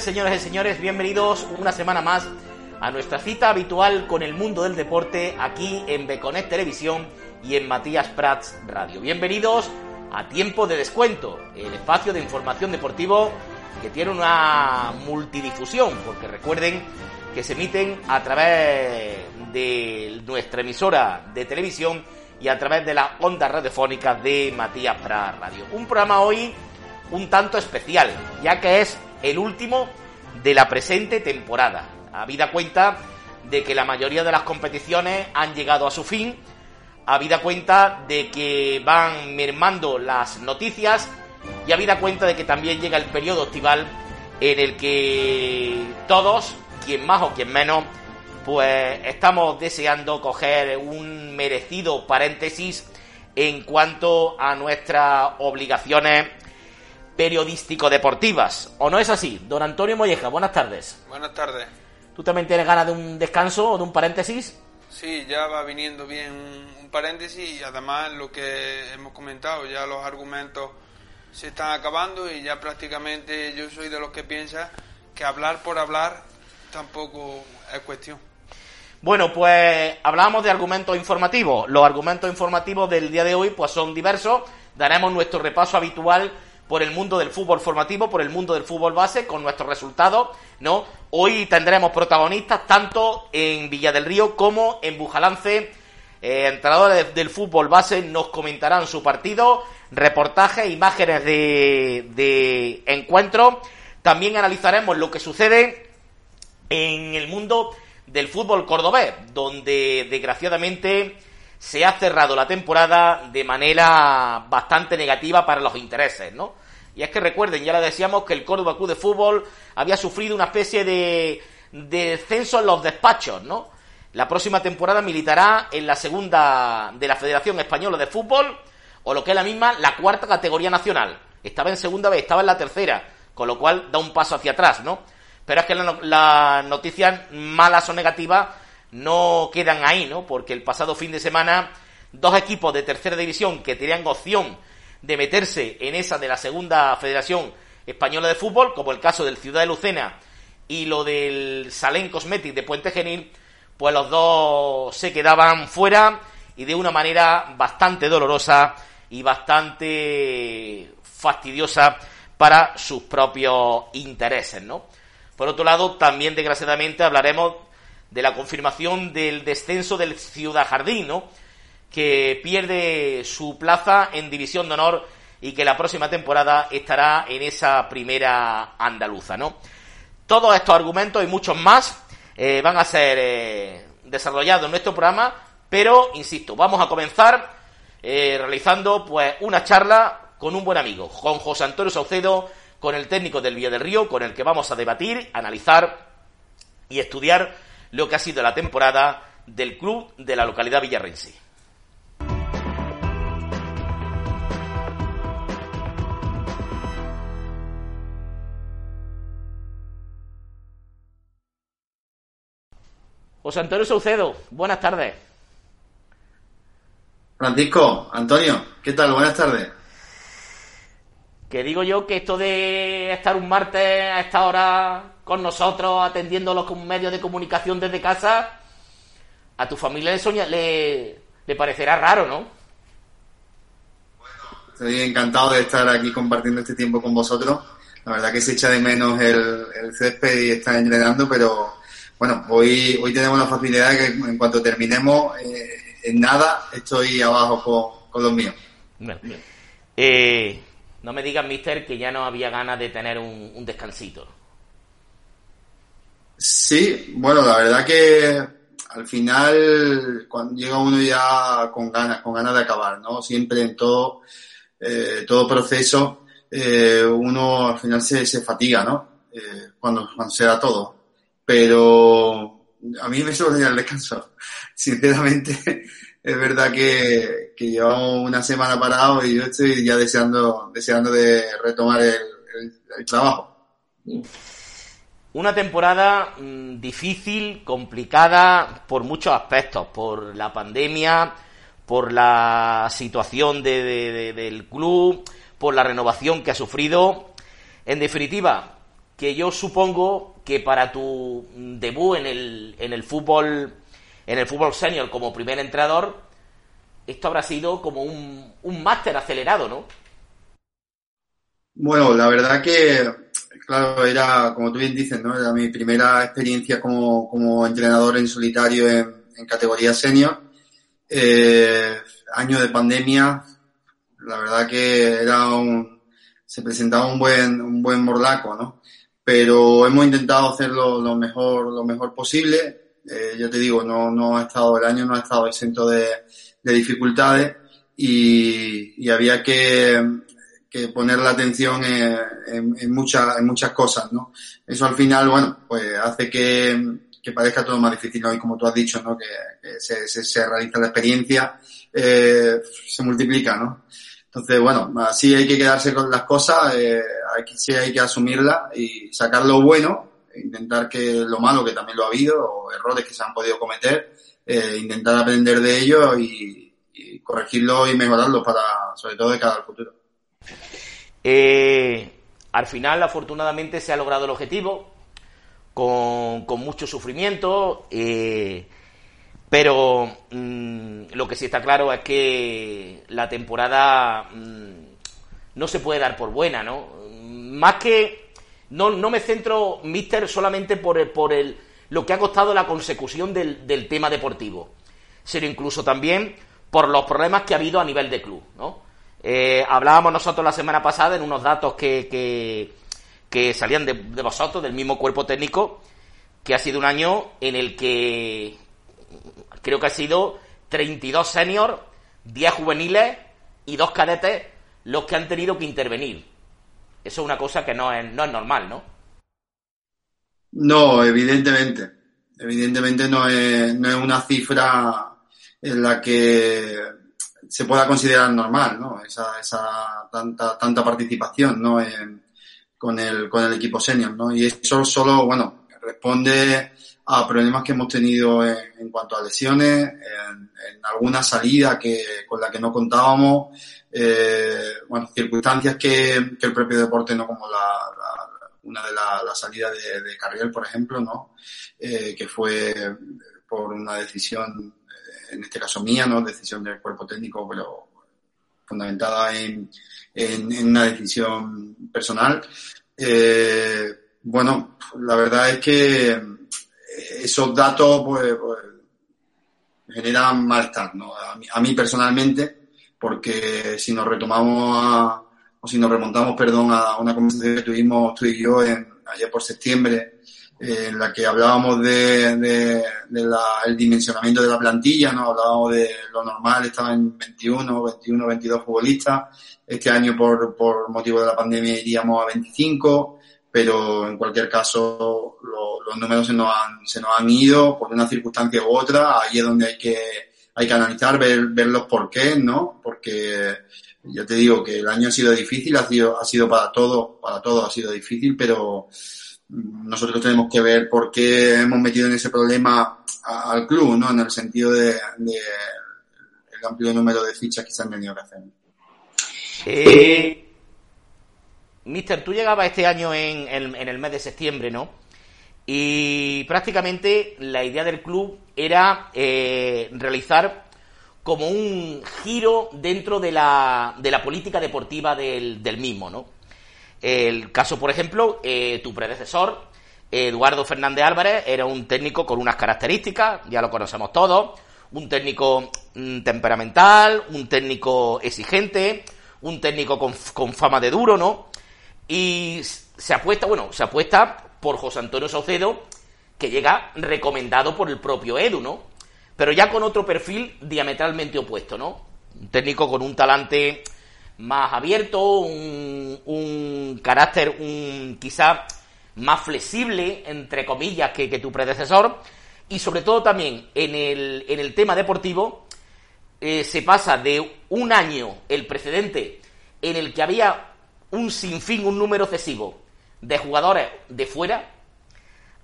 señoras y señores. Bienvenidos una semana más a nuestra cita habitual con el mundo del deporte aquí en Beconet Televisión y en Matías Prats Radio. Bienvenidos a Tiempo de Descuento, el espacio de información deportivo que tiene una multidifusión, porque recuerden que se emiten a través de nuestra emisora de televisión y a través de las ondas radiofónicas de Matías Prats Radio. Un programa hoy un tanto especial, ya que es el último de la presente temporada. Habida cuenta de que la mayoría de las competiciones han llegado a su fin, habida cuenta de que van mermando las noticias y habida cuenta de que también llega el periodo estival en el que todos, quien más o quien menos, pues estamos deseando coger un merecido paréntesis en cuanto a nuestras obligaciones periodístico-deportivas. ¿O no es así? Don Antonio Molleja, buenas tardes. Buenas tardes. ¿Tú también tienes ganas de un descanso o de un paréntesis? Sí, ya va viniendo bien un paréntesis y además lo que hemos comentado, ya los argumentos se están acabando y ya prácticamente yo soy de los que piensa que hablar por hablar tampoco es cuestión. Bueno, pues hablábamos de argumentos informativos. Los argumentos informativos del día de hoy pues son diversos. Daremos nuestro repaso habitual por el mundo del fútbol formativo, por el mundo del fútbol base, con nuestros resultados, ¿no? Hoy tendremos protagonistas tanto en Villa del Río como en Bujalance. Eh, entrenadores del fútbol base nos comentarán su partido, reportajes, imágenes de, de encuentro. También analizaremos lo que sucede en el mundo del fútbol cordobés, donde desgraciadamente se ha cerrado la temporada de manera bastante negativa para los intereses, ¿no? Y es que recuerden, ya le decíamos que el Córdoba Club de Fútbol había sufrido una especie de, descenso en los despachos, ¿no? La próxima temporada militará en la segunda de la Federación Española de Fútbol, o lo que es la misma, la cuarta categoría nacional. Estaba en segunda vez, estaba en la tercera, con lo cual da un paso hacia atrás, ¿no? Pero es que las noticias malas o negativas no quedan ahí, ¿no? Porque el pasado fin de semana, dos equipos de tercera división que tenían opción de meterse en esa de la segunda Federación Española de Fútbol, como el caso del Ciudad de Lucena y lo del Salén Cosmetic de Puente Genil, pues los dos se quedaban fuera y de una manera bastante dolorosa y bastante fastidiosa para sus propios intereses, ¿no? Por otro lado, también desgraciadamente hablaremos de la confirmación del descenso del Ciudad Jardín, ¿no? que pierde su plaza en División de Honor y que la próxima temporada estará en esa primera andaluza, ¿no? Todos estos argumentos y muchos más eh, van a ser eh, desarrollados en nuestro programa, pero insisto, vamos a comenzar eh, realizando pues una charla con un buen amigo, con José Antonio Saucedo, con el técnico del Villa del Río, con el que vamos a debatir, analizar y estudiar lo que ha sido la temporada del club de la localidad villarrense. José Antonio Saucedo, buenas tardes. Francisco, Antonio, ¿qué tal? Buenas tardes. Que digo yo que esto de estar un martes a esta hora con nosotros atendiendo los medios de comunicación desde casa, a tu familia le, le, parecerá raro, ¿no? estoy encantado de estar aquí compartiendo este tiempo con vosotros. La verdad que se echa de menos el, el césped y estar entrenando, pero bueno, hoy, hoy tenemos la facilidad de que en cuanto terminemos, eh, en nada, estoy abajo con, los míos. Eh, no me digas, mister, que ya no había ganas de tener un, descansito. Sí, bueno, la verdad que al final cuando llega uno ya con ganas, con ganas de acabar, ¿no? Siempre en todo, eh, todo proceso, uno al final se, se fatiga, ¿no? cuando, cuando se da todo pero a mí me suele el descanso. Sinceramente, es verdad que, que, llevamos una semana parado y yo estoy ya deseando, deseando de retomar el, trabajo. Una temporada mm, difícil, complicada por muchos aspectos, por la pandemia, por la situación del club, por la renovación que ha sufrido. En definitiva, que yo supongo que para tu debut en el, en el fútbol en el fútbol senior como primer entrenador, esto habrá sido como un, un máster acelerado, ¿no? Bueno, la verdad que, claro, era, como tú bien dices, ¿no? Era mi primera experiencia como, como entrenador en solitario en, en categoría senior. Eh, año de pandemia, la verdad que era un, se presentaba un buen, un buen morlaco, ¿no? Pero hemos intentado hacerlo lo mejor, lo mejor posible. Eh, ya te digo, no, no ha estado, el año no ha estado exento de, de dificultades y, y había que, que poner la atención en, en, en, muchas, cosas, ¿no? Eso al final, bueno, pues hace que, que parezca todo más difícil, ¿no? Y como tú has dicho, ¿no? Que, se, se, se, realiza la experiencia, eh, se multiplica, ¿no? Entonces, bueno, así hay que quedarse con las cosas, eh, sí hay que asumirlas y sacar lo bueno, intentar que lo malo, que también lo ha habido, o errores que se han podido cometer, eh, intentar aprender de ellos y, y corregirlos y mejorarlos para, sobre todo de cara al futuro. Eh, al final, afortunadamente, se ha logrado el objetivo con, mucho sufrimiento, eh, pero mmm, lo que sí está claro es que la temporada mmm, no se puede dar por buena, ¿no? Más que no, no me centro, Mister, solamente por el, por el lo que ha costado la consecución del, del tema deportivo, sino incluso también por los problemas que ha habido a nivel de club, ¿no? Eh, hablábamos nosotros la semana pasada en unos datos que, que, que salían de, vosotros, del mismo cuerpo técnico, que ha sido un año en el que creo que ha sido 32 seniors, 10 juveniles y 2 cadetes los que han tenido que intervenir. Eso es una cosa que no es, no es normal, ¿no? No, evidentemente. Evidentemente no es, no es una cifra en la que se pueda considerar normal, ¿no? Esa, esa tanta, tanta participación, ¿no? En, con el, con el equipo senior, ¿no? Y eso solo, bueno, responde a problemas que hemos tenido en, en cuanto a lesiones, en, en, alguna salida que, con la que no contábamos, eh, bueno, circunstancias que, que, el propio deporte, ¿no? Como la, la una de la salidas de, de Carriel, por ejemplo, ¿no? Eh, que fue por una decisión en este caso mía, ¿no? Decisión del cuerpo técnico, pero fundamentada en, en, una decisión personal. Eh, bueno, la verdad es que esos datos, pues, pues generan malestar, ¿no? A mí, a mí, personalmente, porque si nos retomamos a, o si nos remontamos, perdón, a una conversación que tuvimos tú y yo en, ayer por septiembre, en la que hablábamos de, de, de el dimensionamiento de la plantilla, ¿no? Hablábamos de lo normal, estaba en 21, 21, 22 futbolistas. Este año, por, por motivo de la pandemia, iríamos a 25, pero en cualquier caso, lo, los números se nos, han, se nos han ido por una circunstancia u otra. Ahí es donde hay que, hay que analizar, ver, ver los porqués, ¿no? Porque yo te digo que el año ha sido difícil, ha sido, ha sido para todos, para todos ha sido difícil, pero, nosotros tenemos que ver por qué hemos metido en ese problema al club, ¿no? En el sentido de, el amplio número de fichas que se han tenido que hacer. Eh, Mister, tú llegabas este año en, en, en, el mes de septiembre, ¿no? Y prácticamente la idea del club era eh, realizar como un giro dentro de la, de la política deportiva del mismo, ¿no? El caso, por ejemplo, eh, tu predecesor, Eduardo Fernández Álvarez, era un técnico con unas características, ya lo conocemos todos, un técnico mmm, temperamental, un técnico exigente, un técnico con, con, fama de duro, ¿no? Y se apuesta, bueno, se apuesta por José Antonio Saucedo, que llega recomendado por el propio Edu, ¿no? Pero ya con otro perfil diametralmente opuesto, ¿no? Un técnico con un talante más abierto, un, carácter un, quizá más flexible, entre comillas, que, que, tu predecesor, y sobre todo también en el, en el tema deportivo, eh, se pasa de un año, el precedente, en el que había un sinfín, un número excesivo de jugadores de fuera,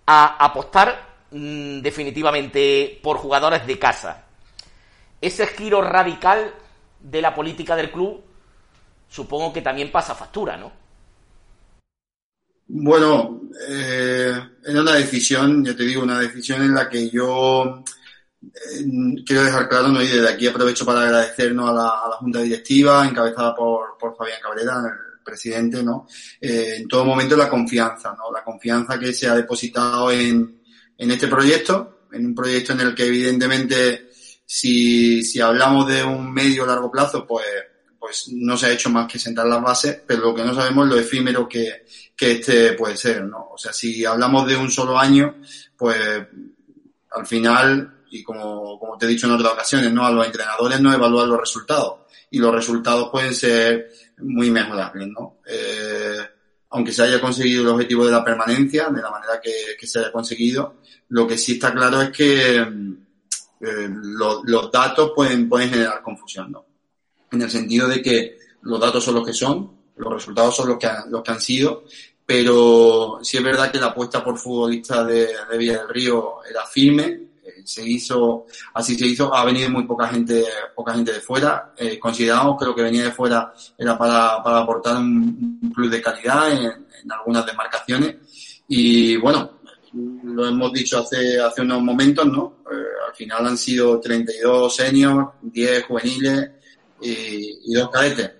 a apostar mmm, definitivamente por jugadores de casa. Ese giro radical de la política del club supongo que también pasa factura, ¿no? Bueno, eh, era una decisión, ya te digo, una decisión en la que yo eh, quiero dejar claro, ¿no? y desde aquí aprovecho para agradecernos a la, a la Junta Directiva, encabezada por, por Fabián Cabrera, el presidente, ¿no? Eh, en todo momento la confianza, ¿no? La confianza que se ha depositado en, en este proyecto, en un proyecto en el que evidentemente si, si hablamos de un medio largo plazo, pues, pues no se ha hecho más que sentar las bases, pero lo que no sabemos es lo efímero que, que este puede ser, ¿no? O sea, si hablamos de un solo año, pues al final, y como, como te he dicho en otras ocasiones, ¿no? A los entrenadores no evalúan los resultados. Y los resultados pueden ser muy mejorables, ¿no? Eh, aunque se haya conseguido el objetivo de la permanencia, de la manera que, se haya conseguido, lo que sí está claro es que eh, lo, los datos pueden, pueden generar confusión, ¿no? En el sentido de que los datos son los que son, los resultados son los que, han, los que han sido, pero sí es verdad que la apuesta por futbolistas de, de Villa del Río era firme, eh, se hizo, así se hizo, ha venido muy poca gente, poca gente de fuera, eh, consideramos que lo que venía de fuera era para, para aportar un, un plus de calidad en, en algunas demarcaciones y bueno, lo hemos dicho hace, hace unos momentos, ¿no? Eh, al final han sido 32 seniors, 10 juveniles y, y dos cadetes.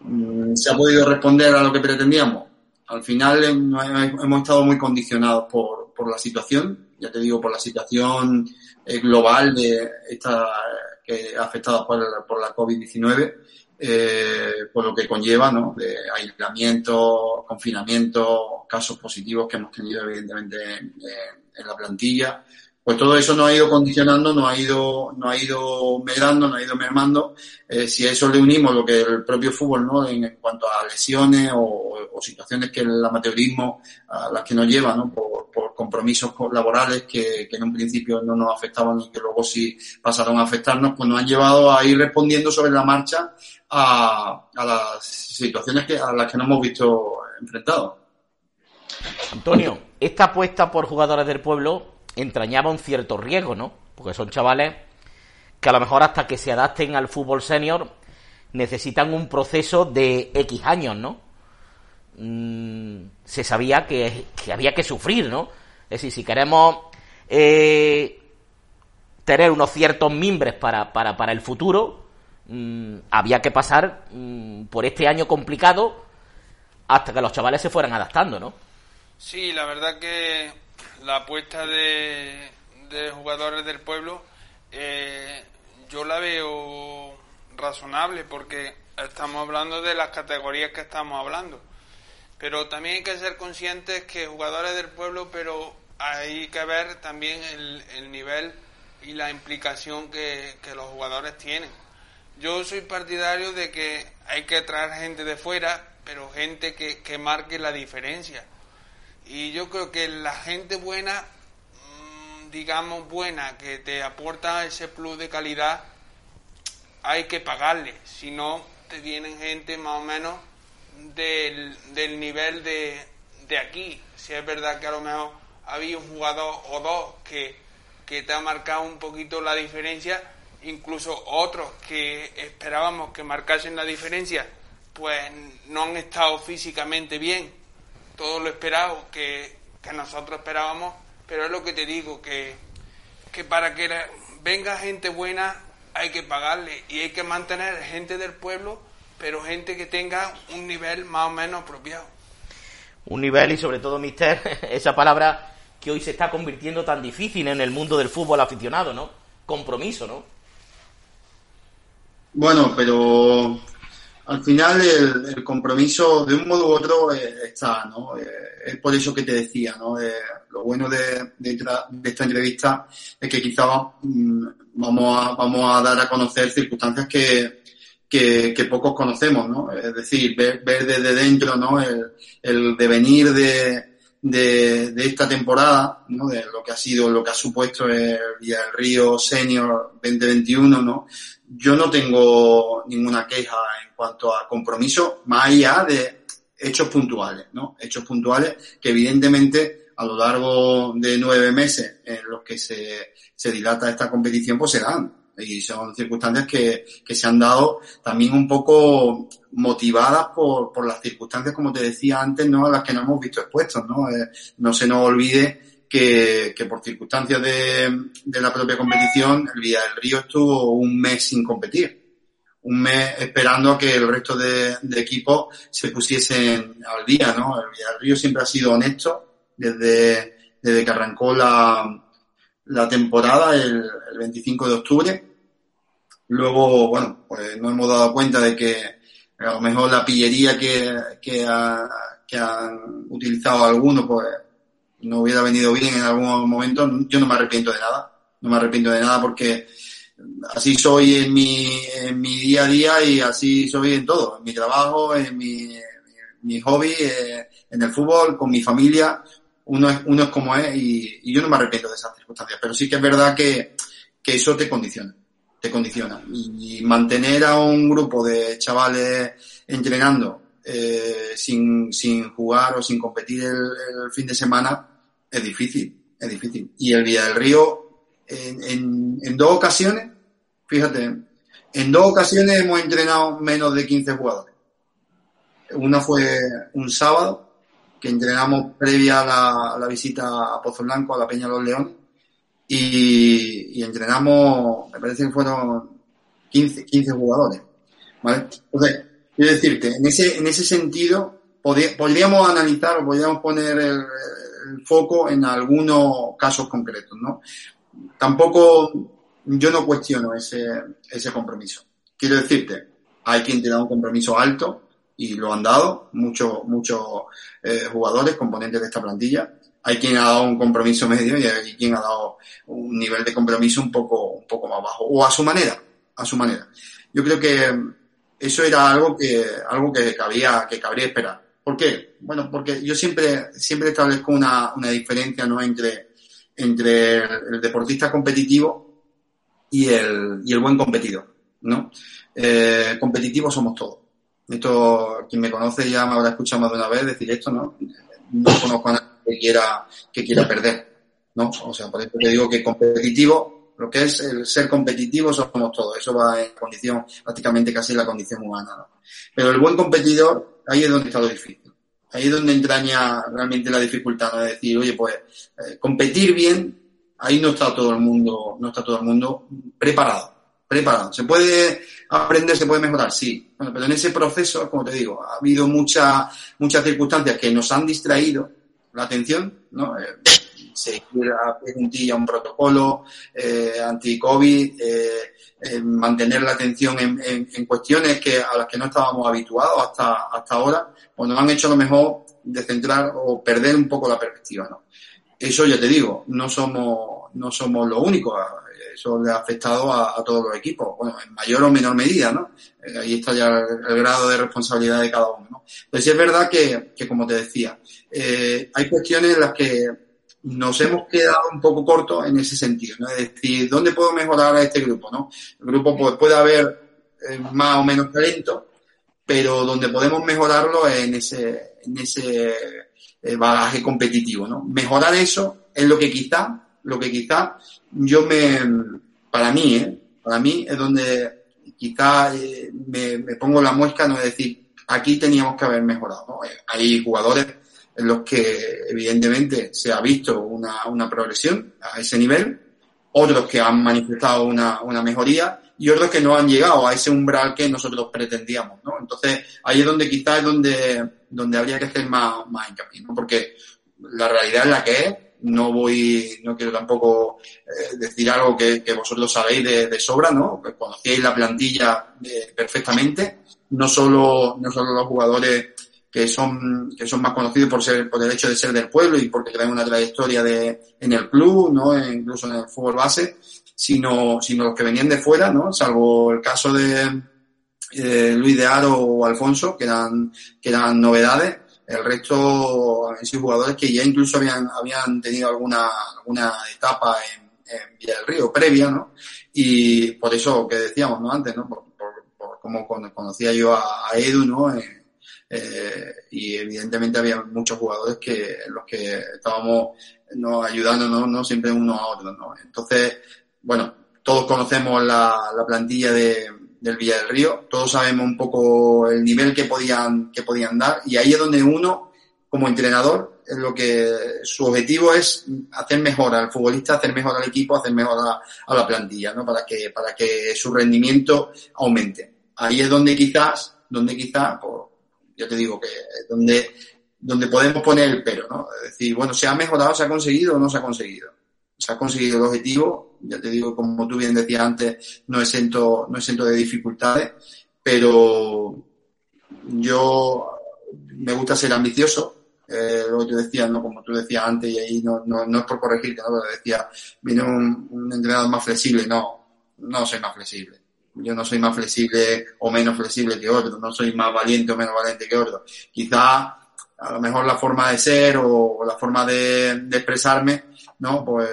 Mm, ¿Se ha podido responder a lo que pretendíamos? Al final hemos estado muy condicionados por, por la situación, ya te digo, por la situación eh, global de esta que ha afectado por, por la COVID-19 eh, por lo que conlleva, ¿no? De aislamiento, confinamiento, casos positivos que hemos tenido evidentemente en, en, la plantilla. Pues todo eso nos ha ido condicionando, nos ha ido, nos ha ido medrando, nos ha ido mermando. Eh, si a eso le unimos lo que el propio fútbol, ¿no? En, en cuanto a lesiones o, o, situaciones que el amateurismo a las que nos lleva, ¿no? Por, por compromisos laborales que, que, en un principio no nos afectaban y que luego sí pasaron a afectarnos, pues nos han llevado a ir respondiendo sobre la marcha a, a las situaciones que, a las que nos hemos visto enfrentados. Antonio, esta apuesta por jugadores del pueblo entrañaba un cierto riesgo, ¿no? Porque son chavales que a lo mejor hasta que se adapten al fútbol senior necesitan un proceso de X años, ¿no? Mm, se sabía que, que, había que sufrir, ¿no? Es decir, si queremos eh, tener unos ciertos mimbres para, para, para el futuro, mmm, había que pasar mmm, por este año complicado hasta que los chavales se fueran adaptando, ¿no? Sí, la verdad que la apuesta de, jugadores del pueblo eh, yo la veo razonable porque estamos hablando de las categorías que estamos hablando. Pero también hay que ser conscientes que jugadores del pueblo, pero hay que ver también el, el nivel y la implicación que, los jugadores tienen. Yo soy partidario de que hay que traer gente de fuera, pero gente que marque la diferencia. Y yo creo que la gente buena, mmm, digamos buena, que te aporta ese plus de calidad, hay que pagarle. Si no, te vienen gente más o menos del, del nivel de, de aquí. Si es verdad que a lo mejor había un jugador o dos que, que te ha marcado un poquito la diferencia, incluso otros que esperábamos que marcasen la diferencia, pues no han estado físicamente bien, todo lo esperado que, que nosotros esperábamos, pero es lo que te digo, que, que para que venga gente buena hay que pagarle y hay que mantener gente del pueblo pero gente que tenga un nivel más o menos apropiado. Un nivel y sobre todo, mister, esa palabra que hoy se está convirtiendo tan difícil en el mundo del fútbol aficionado, ¿no? Compromiso, ¿no? Bueno, pero al final el, el compromiso de un modo u otro eh, está, ¿no? Eh, es por eso que te decía, ¿no? Eh, lo bueno de, esta entrevista es que quizá mmm, vamos, a, vamos a dar a conocer circunstancias que, que, pocos conocemos, ¿no? Es decir, ver, ver desde dentro, ¿no? El, el devenir de, de, esta temporada, ¿no? De lo que ha sido, lo que ha supuesto el, el Río Senior 2021, ¿no? Yo no tengo ninguna queja en cuanto a compromiso, más allá de hechos puntuales, ¿no? Hechos puntuales que evidentemente a lo largo de nueve meses en los que se, se dilata esta competición, pues se dan y son circunstancias que, que se han dado también un poco motivadas por, por las circunstancias, como te decía antes, ¿no? a las que nos hemos visto expuestos. No, eh, no se nos olvide que, que por circunstancias de, de la propia competición, el Villa del Río estuvo un mes sin competir un mes esperando a que el resto de, de equipos se pusiesen al día, ¿no? El Villarrío siempre ha sido honesto desde, desde que arrancó la, la temporada el, el 25 de octubre. Luego, bueno, pues nos hemos dado cuenta de que a lo mejor la pillería que, que, ha, que han utilizado algunos, pues no hubiera venido bien en algún momento. Yo no me arrepiento de nada. No me arrepiento de nada porque así soy en mi, en mi día a día y así soy en todo, en mi trabajo, en mi, hobby, eh, en el fútbol, con mi familia. Uno es, uno es como es y, yo no me arrepiento de esas circunstancias, pero sí que es verdad que, que eso te condiciona, te condiciona. Y, y mantener a un grupo de chavales entrenando eh, sin, sin jugar o sin competir el, fin de semana es difícil, es difícil. Y el Villa del Río en, en, dos ocasiones, fíjate, en dos ocasiones hemos entrenado menos de 15 jugadores. Una fue un sábado, que entrenamos previa a la, visita a Pozo Blanco, a la Peña de los Leones, y, y, entrenamos, me parece que fueron 15, 15 jugadores. ¿vale? Entonces, quiero decirte, en ese, en ese sentido, podríamos analizar o podríamos poner el, foco en algunos casos concretos, ¿no? tampoco yo no cuestiono ese, ese compromiso. Quiero decirte, hay quien tiene un compromiso alto y lo han dado muchos muchos eh, jugadores, componentes de esta plantilla. Hay quien ha dado un compromiso medio y hay quien ha dado un nivel de compromiso un poco, un poco más bajo, o a su manera, a su manera. Yo creo que eso era algo que, algo que cabía, que cabría esperar. ¿Por qué? Bueno, porque yo siempre, siempre establezco una, una diferencia, ¿no? Entre, entre el deportista competitivo y el, y el buen competidor, ¿no? Eh, competitivos somos todos. Esto, quien me conoce ya me habrá escuchado más de una vez decir esto, ¿no? No conozco a nadie que quiera, que quiera perder, ¿no? O sea, por eso te digo que competitivo, lo que es el ser competitivo somos todos. Eso va en condición, prácticamente casi la condición humana, ¿no? Pero el buen competidor, ahí es donde está lo difícil. Ahí es donde entraña realmente la dificultad, ¿no? De decir, oye, pues, eh, competir bien, ahí no está todo el mundo, no está todo el mundo preparado, preparado. Se puede aprender, se puede mejorar, sí. Bueno, pero en ese proceso, como te digo, ha habido muchas, muchas circunstancias que nos han distraído la atención, ¿no? Eh, seguir a puntilla un protocolo eh, anti-COVID, eh, eh, mantener la atención en, en, cuestiones que a las que no estábamos habituados hasta, hasta ahora, pues nos han hecho lo mejor de centrar o perder un poco la perspectiva, ¿no? Eso ya te digo, no somos, no somos los únicos, eso le ha afectado a, a todos los equipos, bueno, en mayor o menor medida, ¿no? Eh, ahí está ya el, el, grado de responsabilidad de cada uno, ¿no? Pero sí es verdad que, que como te decía, eh, hay cuestiones en las que nos hemos quedado un poco cortos en ese sentido, ¿no? Es decir, ¿dónde puedo mejorar a este grupo, no? El grupo pues, puede haber eh, más o menos talento, pero donde podemos mejorarlo es en ese, en ese eh, bagaje competitivo, ¿no? Mejorar eso es lo que quizá, lo que quizá yo me, para mí, ¿eh? Para mí es donde quizá eh, me, me, pongo la muesca, no es decir, aquí teníamos que haber mejorado, ¿no? Hay jugadores en los que evidentemente se ha visto una, una progresión a ese nivel, otros que han manifestado una, una mejoría y otros que no han llegado a ese umbral que nosotros pretendíamos, ¿no? Entonces, ahí es donde quizás es donde, donde habría que hacer más, más hincapié, ¿no? Porque la realidad es la que es, no voy, no quiero tampoco eh, decir algo que, que, vosotros sabéis de, de sobra, ¿no? Que conocíais la plantilla eh, perfectamente, no solo, no solo los jugadores que son, que son más conocidos por ser, por el hecho de ser del pueblo y porque traen una trayectoria de, en el club, ¿no? Incluso en el fútbol base, sino, sino los que venían de fuera, ¿no? Salvo el caso de eh, Luis de Aro o Alfonso, que eran, que eran novedades. El resto han sido jugadores que ya incluso habían, habían tenido alguna, alguna etapa en, en Villa del Río previa, ¿no? Y por eso que decíamos, ¿no? Antes, ¿no? Por, por, por cómo conocía yo a, Edu, ¿no? Eh, eh, y evidentemente había muchos jugadores que los que estábamos no ayudándonos no siempre uno a otro no entonces bueno todos conocemos la, plantilla de, del Villa del Río, todos sabemos un poco el nivel que podían, que podían dar. Y ahí es donde uno, como entrenador, lo que su objetivo es hacer mejor al futbolista, hacer mejor al equipo, hacer mejor a, la plantilla, ¿no? Para que, para que su rendimiento aumente. Ahí es donde quizás, donde quizás, pues, ya te digo que donde, donde podemos poner el pero, ¿no? Es decir, bueno, ¿se ha mejorado, se ha conseguido o no se ha conseguido? Se ha conseguido el objetivo, ya te digo, como tú bien decías antes, no es centro, no es centro de dificultades, pero yo me gusta ser ambicioso, eh, lo que tú decías, ¿no? Como tú decías antes, y ahí no, no, no es por corregirte, ¿no? Pero decía, viene un, un entrenador más flexible, no, no soy más flexible. Yo no soy más flexible o menos flexible que otro, no soy más valiente o menos valiente que otro. Quizá a lo mejor la forma de ser o, la forma de, expresarme, ¿no? Pues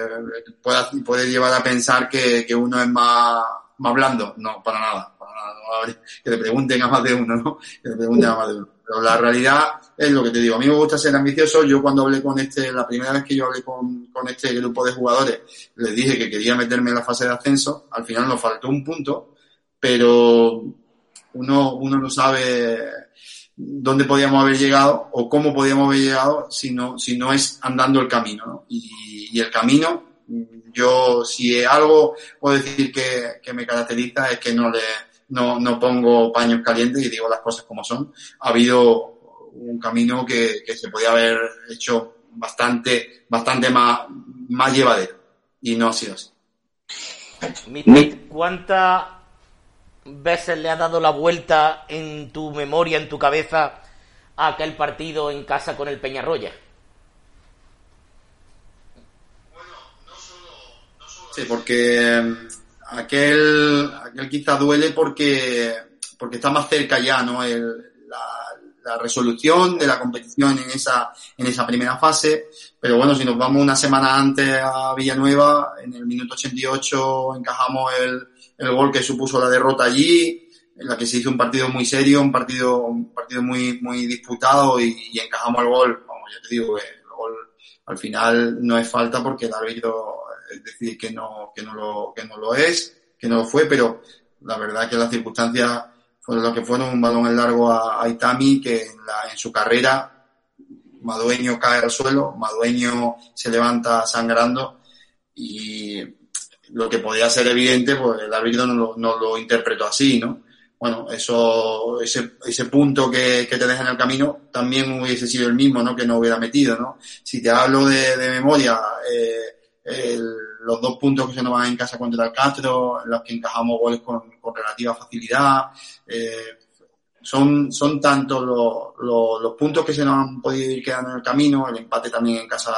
puede, puede llevar a pensar que, que uno es más, más blando. No, para nada, para nada. No, que le pregunten a más de uno, ¿no? Que le pregunten a más de uno. Pero la realidad es lo que te digo. A mí me gusta ser ambicioso. Yo cuando hablé con este, la primera vez que yo hablé con, con este grupo de jugadores, les dije que quería meterme en la fase de ascenso. Al final nos faltó un punto, pero uno, uno no sabe dónde podíamos haber llegado o cómo podíamos haber llegado si no, si no es andando el camino. ¿no? Y, y, el camino, yo si algo puedo decir que, que me caracteriza es que no le no, no pongo paños calientes y digo las cosas como son. Ha habido un camino que, que se podía haber hecho bastante, bastante más, más llevadero y no ha sido así. ¿Cuántas veces le ha dado la vuelta en tu memoria, en tu cabeza, a aquel partido en casa con el Peñarroya? Sí, porque aquel, aquel quizá duele porque, porque está más cerca ya, ¿no? El, la, la, resolución de la competición en esa, en esa primera fase. Pero bueno, si nos vamos una semana antes a Villanueva, en el minuto 88 encajamos el, el gol que supuso la derrota allí, en la que se hizo un partido muy serio, un partido, un partido muy, muy disputado y, y encajamos el gol. Vamos, ya te digo, el gol al final no es falta porque el árbitro es decir que no, que no lo, que no lo es, que no lo fue, pero la verdad que las circunstancias fueron las que fueron un balón en largo a, a Itami, que en, la, en su carrera Madueño cae al suelo, Madueño se levanta sangrando y lo que podía ser evidente, pues el árbitro no lo, no interpretó así, ¿no? Bueno, eso, ese, punto que, te deja en el camino también hubiese sido el mismo, ¿no? Que no hubiera metido, ¿no? Si te hablo de, memoria, eh, los dos puntos que se nos van en casa contra el Castro, en los que encajamos goles con, relativa facilidad. Eh, son, son tantos los, los, los, puntos que se nos han podido ir quedando en el camino, el empate también en casa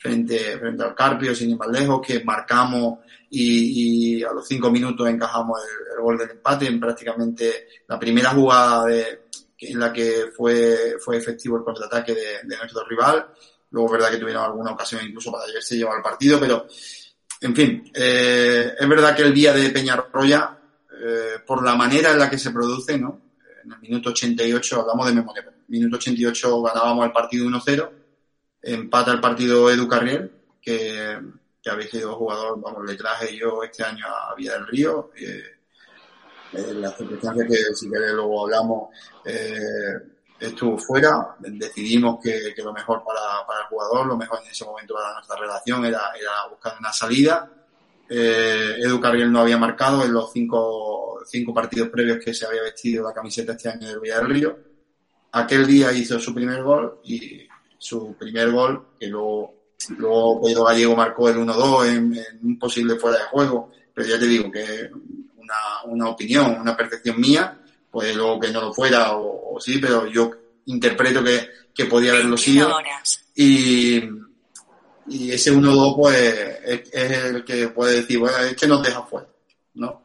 frente, frente al Carpio, sin ir más lejos, que marcamos y, y a los cinco minutos encajamos el, el, gol del empate en prácticamente la primera jugada de, en la que fue, fue efectivo el contraataque de, de nuestro rival Luego es verdad que tuvieron alguna ocasión incluso para haberse llevado el partido, pero en fin, eh, es verdad que el día de Peñarroya, eh, por la manera en la que se produce, ¿no? En el minuto 88, hablamos de memoria, minuto 88 ganábamos el partido 1-0, empata el partido Edu Carriel, que, que habéis sido jugador, vamos, le traje yo este año a Villa del Río, eh, eh, las circunstancias que si queréis luego hablamos, eh, estuvo fuera, decidimos que, lo mejor para, para, el jugador, lo mejor en ese momento para nuestra relación era, era buscar una salida. Eh, Edu Carriel no había marcado en los cinco, cinco partidos previos que se había vestido la camiseta este año del Villarrío. Aquel día hizo su primer gol y su primer gol, que luego, luego Pedro Gallego marcó el 1-2 en, en, un posible fuera de juego, pero ya te digo que una, una opinión, una percepción mía, pues luego que no lo fuera o, o sí, pero yo interpreto que, que podía haberlo sido. Y, y ese 1-2 pues es, es, el que puede decir, bueno, es que nos deja fuera, ¿no?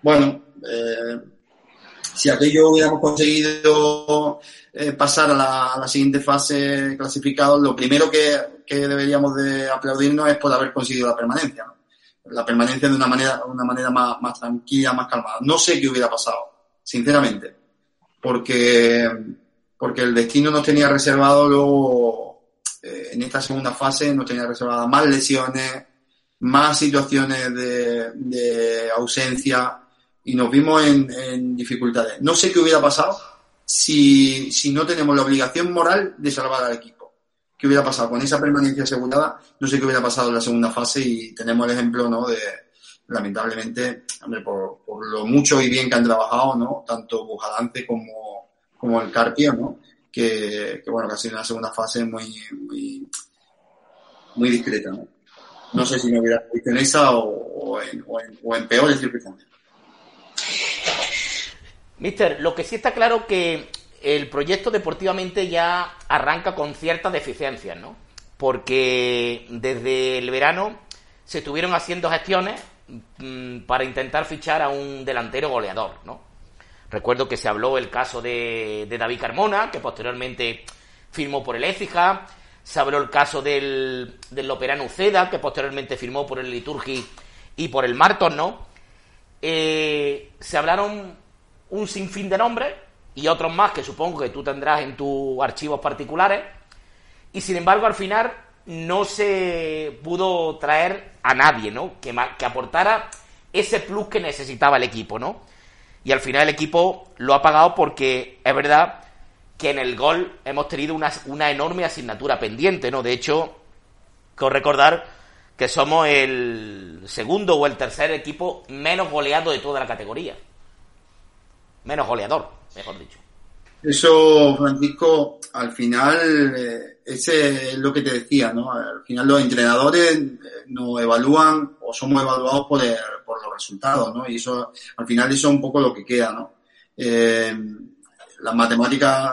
Bueno, eh, si aquello hubiéramos conseguido eh, pasar a la, a la, siguiente fase clasificado, lo primero que, deberíamos de aplaudirnos es por haber conseguido la permanencia. La permanencia de una manera, una manera más, más tranquila, más calmada. No sé qué hubiera pasado sinceramente, porque, porque el destino nos tenía reservado luego, eh, en esta segunda fase, nos tenía reservadas más lesiones, más situaciones de, ausencia y nos vimos en, dificultades. No sé qué hubiera pasado si, si no tenemos la obligación moral de salvar al equipo. ¿Qué hubiera pasado con esa permanencia asegurada? No sé qué hubiera pasado en la segunda fase y tenemos el ejemplo, ¿no? De, lamentablemente, por, por lo mucho y bien que han trabajado, ¿no? Tanto Bujadante como, como el Carpia, ¿no? Que, bueno, que ha sido una segunda fase muy, muy, muy discreta, ¿no? No sé si me hubiera visto en esa o, en, o, en, peores circunstancias. Mister, lo que sí está claro que el proyecto deportivamente ya arranca con ciertas deficiencias, ¿no? Porque desde el verano se estuvieron haciendo gestiones mm, para intentar fichar a un delantero goleador, ¿no? Recuerdo que se habló el caso de, de David Carmona, que posteriormente firmó por el Écija, se habló el caso del, del Operano Uceda, que posteriormente firmó por el Liturgi y por el Marton, ¿no? Eh, se hablaron un sinfín de nombres y otros más que supongo que tú tendrás en tus archivos particulares. Y sin embargo, al final no se pudo traer a nadie, ¿no? Que, que aportara ese plus que necesitaba el equipo, ¿no? Y al final el equipo lo ha pagado porque es verdad que en el gol hemos tenido una, una enorme asignatura pendiente, ¿no? De hecho, quiero recordar que somos el segundo o el tercer equipo menos goleado de toda la categoría. Menos goleador, mejor dicho. Eso, Francisco, al final, eh, ese es lo que te decía, ¿no? Al final los entrenadores eh, nos evalúan o somos evaluados por, por los resultados, ¿no? Y eso, al final, eso es un poco lo que queda, ¿no? Eh, las matemáticas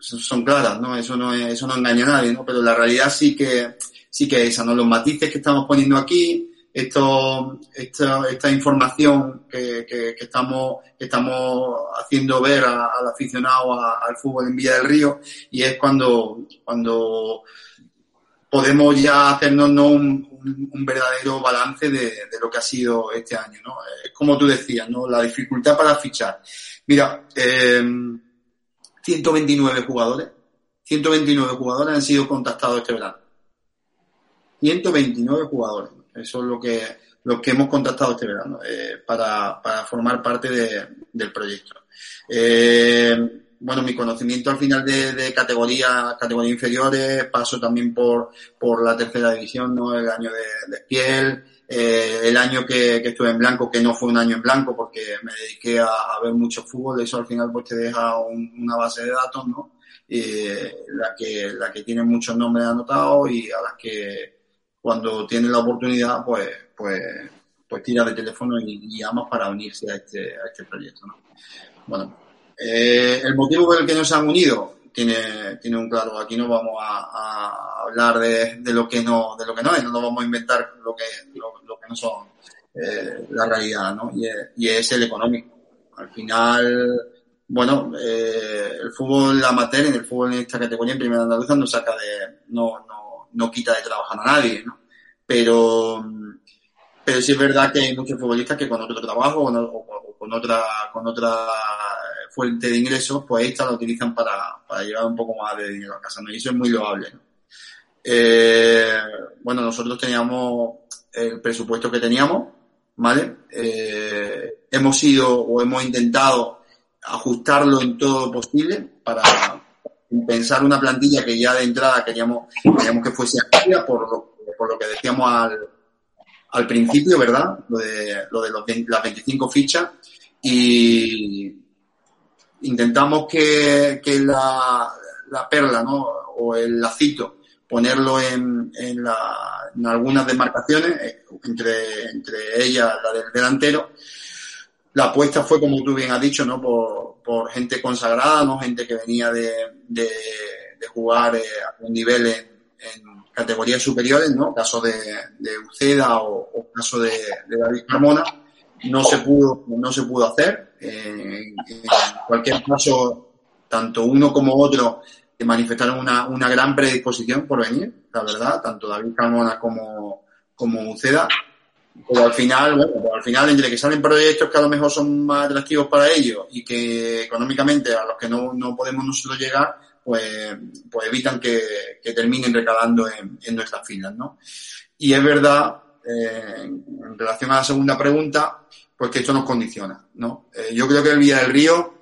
son claras, ¿no? Eso no, es, eso no engaña a nadie, ¿no? Pero la realidad sí que, sí que es esa, ¿no? Los matices que estamos poniendo aquí, esto, esta, esta información que, que, estamos, estamos haciendo ver al aficionado al fútbol en Villa del Río y es cuando, cuando podemos ya hacernos ¿no? un, un, verdadero balance de, de, lo que ha sido este año, ¿no? Es como tú decías, ¿no? La dificultad para fichar. Mira, eh, 129 jugadores. 129 jugadores han sido contactados este verano. 129 jugadores. Eso es lo que, lo que hemos contactado este verano eh, para, para, formar parte de, del proyecto. Eh, bueno, mi conocimiento al final de, de categoría, categoría inferiores, paso también por, por la tercera división, ¿no? El año de, de Piel, eh, el año que, que, estuve en blanco, que no fue un año en blanco porque me dediqué a, ver mucho fútbol, eso al final pues te deja una base de datos, ¿no? Eh, la que, la que tiene muchos nombres anotados y a las que cuando tiene la oportunidad pues, pues, pues tira de teléfono y, llamas para unirse a este, a este proyecto, ¿no? Bueno, eh, el motivo por el que nos han unido tiene, tiene un claro. Aquí no vamos a, hablar de, lo que no, de lo que no es, no vamos a inventar lo que, lo, lo que no son eh, la realidad, ¿no? Y es, y es, el económico. Al final, bueno, eh, el fútbol amateur, en el fútbol en esta categoría, en primera andaluza, no saca de, no, no, no quita de trabajar a nadie, ¿no? Pero, pero sí es verdad que hay muchos futbolistas que con otro trabajo o, o con otra, con otra fuente de ingresos, pues esta la utilizan para, para llevar un poco más de dinero a casa, ¿no? Y eso es muy loable, ¿no? Eh, bueno, nosotros teníamos el presupuesto que teníamos, ¿vale? Eh, hemos ido o hemos intentado ajustarlo en todo lo posible para pensar una plantilla que ya de entrada queríamos, queríamos que fuese amplia por lo, por lo que decíamos al, al principio, ¿verdad? Lo de, lo de los, las 25 fichas y, intentamos que, que la, la, perla, ¿no? O el lacito, ponerlo en, en, la, en algunas demarcaciones, eh, entre, entre ellas la del delantero. La apuesta fue, como tú bien has dicho, ¿no? Por, por gente consagrada, ¿no? Gente que venía de, de, jugar eh, a un nivel en, categorías superiores, ¿no? Caso de, Uceda o, caso de, David Carmona no se pudo, no se pudo hacer. Eh, en cualquier caso, tanto uno como otro manifestaron una, una gran predisposición por venir, la verdad, tanto David Carmona como, como Uceda. Pero al final, bueno, pues al final, entre que salen proyectos que a lo mejor son más atractivos para ellos y que económicamente a los que no, no podemos nosotros llegar, pues, pues evitan que, que terminen recalando en, en nuestras filas, ¿no? Y es verdad eh, en, relación a la segunda pregunta, pues que esto nos condiciona, ¿no? Eh, yo creo que el Villa del Río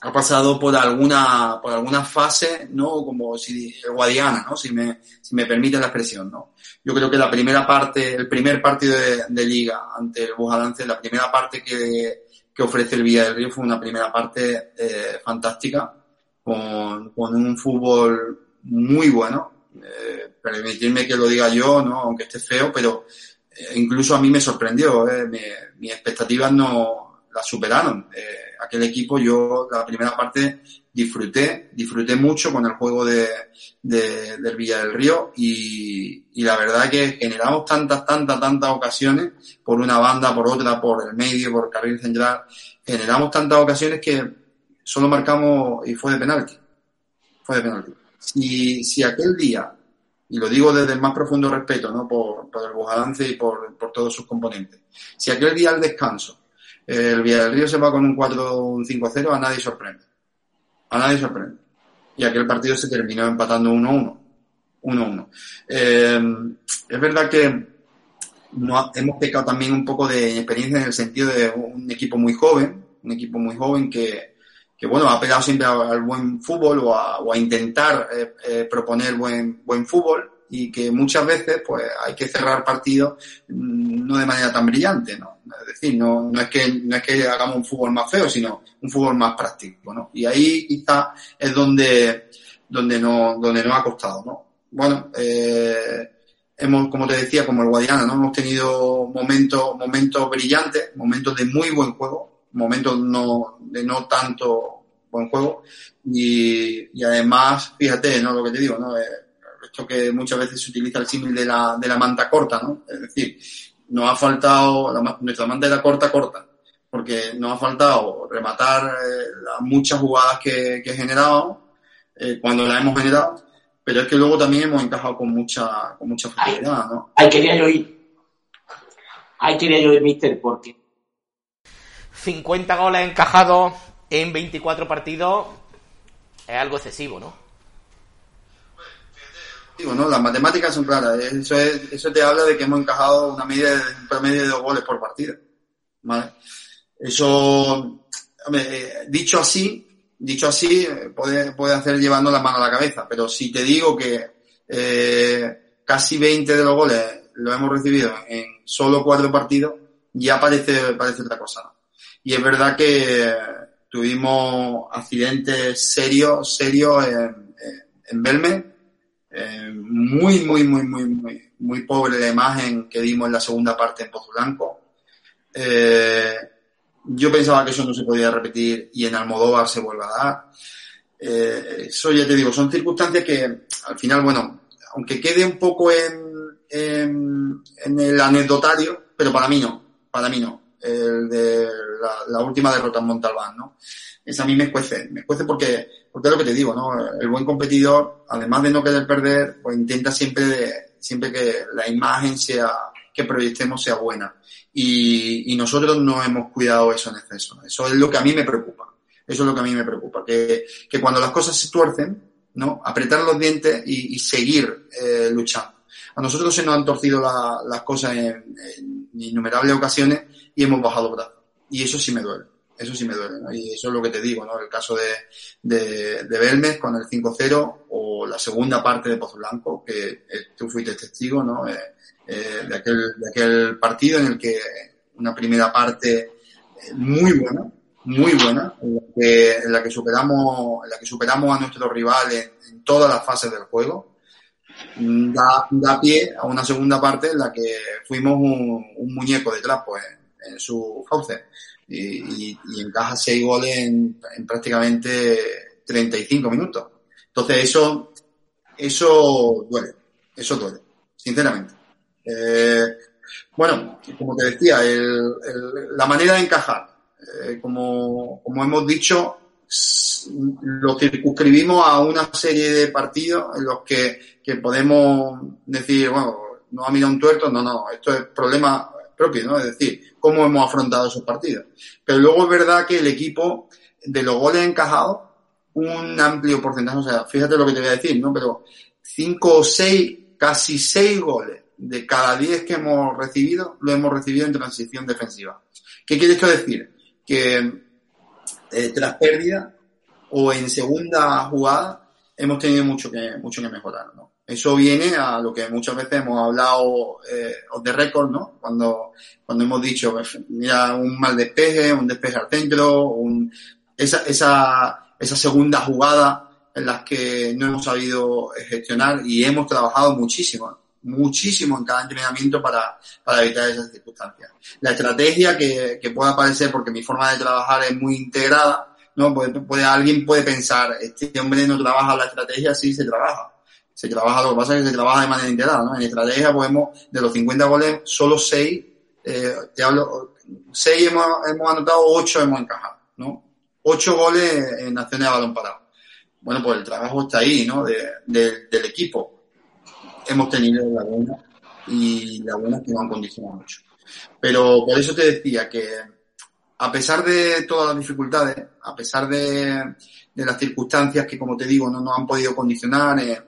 ha pasado por alguna, por alguna fase, ¿no? Como si Guadiana, ¿no? Si me, si me permite la expresión, ¿no? Yo creo que la primera parte, el primer partido de, liga ante el Bujadance, la primera parte que, que ofrece el Villa del Río fue una primera parte eh, fantástica, con, con un fútbol muy bueno, eh, permitirme que lo diga yo, ¿no? aunque esté feo, pero eh, incluso a mí me sorprendió, ¿eh? mis expectativas no las superaron. Eh, aquel equipo yo la primera parte disfruté, disfruté mucho con el juego de, de del Villa del Río y, la verdad que generamos tantas, tantas, tantas ocasiones por una banda, por otra, por el medio, por carril central, generamos tantas ocasiones que solo marcamos y fue de penalti. Fue de penalti. Si, si aquel día, y lo digo desde el más profundo respeto, ¿no? Por, por el Bujadance y por, por todos sus componentes, si aquel día al descanso el Villarreal se va con un 4 un 5-0, a nadie sorprende. A nadie sorprende. Y aquel partido se terminó empatando 1-1. 1-1. Eh, es verdad que no, hemos pecado también un poco de experiencia en el sentido de un equipo muy joven, un equipo muy joven que, bueno, ha pegado siempre al buen fútbol o a, o a intentar eh, eh, proponer buen, buen fútbol y que muchas veces pues hay que cerrar partidos mm, no de manera tan brillante, ¿no? Es decir, no, no es que no es que hagamos un fútbol más feo, sino un fútbol más práctico, ¿no? Y ahí quizá es donde donde no donde nos ha costado, ¿no? Bueno, eh, hemos, como te decía, como el Guadiana, ¿no? Hemos tenido momentos momentos brillantes, momentos de muy buen juego, momentos no de no tanto buen juego y, además, fíjate, ¿no? Lo que te digo, ¿no? Eh, esto que muchas veces se utiliza el símil de la, de la manta corta, ¿no? Es decir, nos ha faltado, nuestra manta era corta, corta, porque nos ha faltado rematar eh, las muchas jugadas que, que generado eh, cuando las hemos generado, pero es que luego también hemos encajado con mucha, con mucha facilidad, ¿no? Ahí quería yo ir. Ahí quería yo ir, mister, porque 50 goles encajados en 24 partidos es algo excesivo, ¿no? Las matemáticas son claras. Eso, es, eso te habla de que hemos encajado una media de, un promedio de dos goles por partida. ¿Vale? Eso, hombre, dicho así, dicho así, puede, puede hacer llevando la mano a la cabeza. Pero si te digo que eh, casi 20 de los goles lo hemos recibido en solo cuatro partidos, ya parece, parece otra cosa. Y es verdad que tuvimos accidentes serios, serios en, en Belme, eh, muy, muy, muy, muy, muy, muy pobre la imagen que dimos en la segunda parte en Pozo Blanco. Eh, yo pensaba que eso no se podía repetir y en Almodóvar se vuelve a dar. Eh, eso ya te digo, son circunstancias que al final, bueno, aunque quede un poco en, en, en el anecdotario, pero para mí no, para mí no el de la, la última derrota en Montalbán, ¿no? Esa a mí me cuece, me cuece porque, porque es lo que te digo, ¿no? El buen competidor, además de no querer perder, pues intenta siempre de, siempre que la imagen sea, que proyectemos sea buena. Y, y nosotros no hemos cuidado eso en exceso. Eso es lo que a mí me preocupa. Eso es lo que a mí me preocupa. Que, que cuando las cosas se tuercen, ¿no? Apretar los dientes y, y seguir eh, luchando. A nosotros se nos han torcido la, las cosas en, en innumerables ocasiones y hemos bajado brazos. Y eso sí me duele. Eso sí me duele, ¿no? Y eso es lo que te digo, ¿no? El caso de, de, de Belmes con el 5-0 o la segunda parte de Pozo Blanco, que eh, tú fuiste testigo, ¿no? Eh, eh, de, aquel, de aquel partido en el que una primera parte eh, muy buena, muy buena, en la que, en la que superamos, en la que superamos a nuestro rival en, en todas las fases del juego, da, da pie a una segunda parte en la que fuimos un, un muñeco detrás, pues en su y, y, encaja seis goles en, en, prácticamente 35 minutos. Entonces eso, eso duele, eso duele, sinceramente. Eh, bueno, como te decía, el, el, la manera de encajar, eh, como, como hemos dicho, lo circunscribimos a una serie de partidos en los que, que podemos decir, bueno, no ha mirado un tuerto, no, no, esto es problema propio, ¿no? Es decir, cómo hemos afrontado esos partidos. Pero luego es verdad que el equipo, de los goles encajados, un amplio porcentaje, o sea, fíjate lo que te voy a decir, ¿no? Pero cinco o seis, casi seis goles de cada 10 que hemos recibido, lo hemos recibido en transición defensiva. ¿Qué quiere esto decir? Que eh, tras pérdida o en segunda jugada hemos tenido mucho que, mucho que mejorar, ¿no? Eso viene a lo que muchas veces hemos hablado eh, de récord, ¿no? Cuando, cuando hemos dicho, pues, mira, un mal despeje, un despeje al centro, un, esa, esa, esa segunda jugada en las que no hemos sabido gestionar y hemos trabajado muchísimo, muchísimo en cada entrenamiento para, para evitar esas circunstancias. La estrategia que, que pueda parecer, porque mi forma de trabajar es muy integrada, ¿no? Puede, puede, alguien puede pensar, este hombre no trabaja la estrategia, sí se trabaja. Se trabaja, lo que pasa es que se trabaja de manera integrada, ¿no? En estrategia podemos, de los 50 goles, solo 6, eh, te hablo, 6 hemos, hemos anotado, 8 hemos encajado, ¿no? 8 goles en acciones de balón parado. Bueno, pues el trabajo está ahí, ¿no? De, de, del equipo. Hemos tenido la buena y la buena que nos han condicionado mucho. Pero por eso te decía que a pesar de todas las dificultades, a pesar de, de las circunstancias que, como te digo, no nos han podido condicionar eh,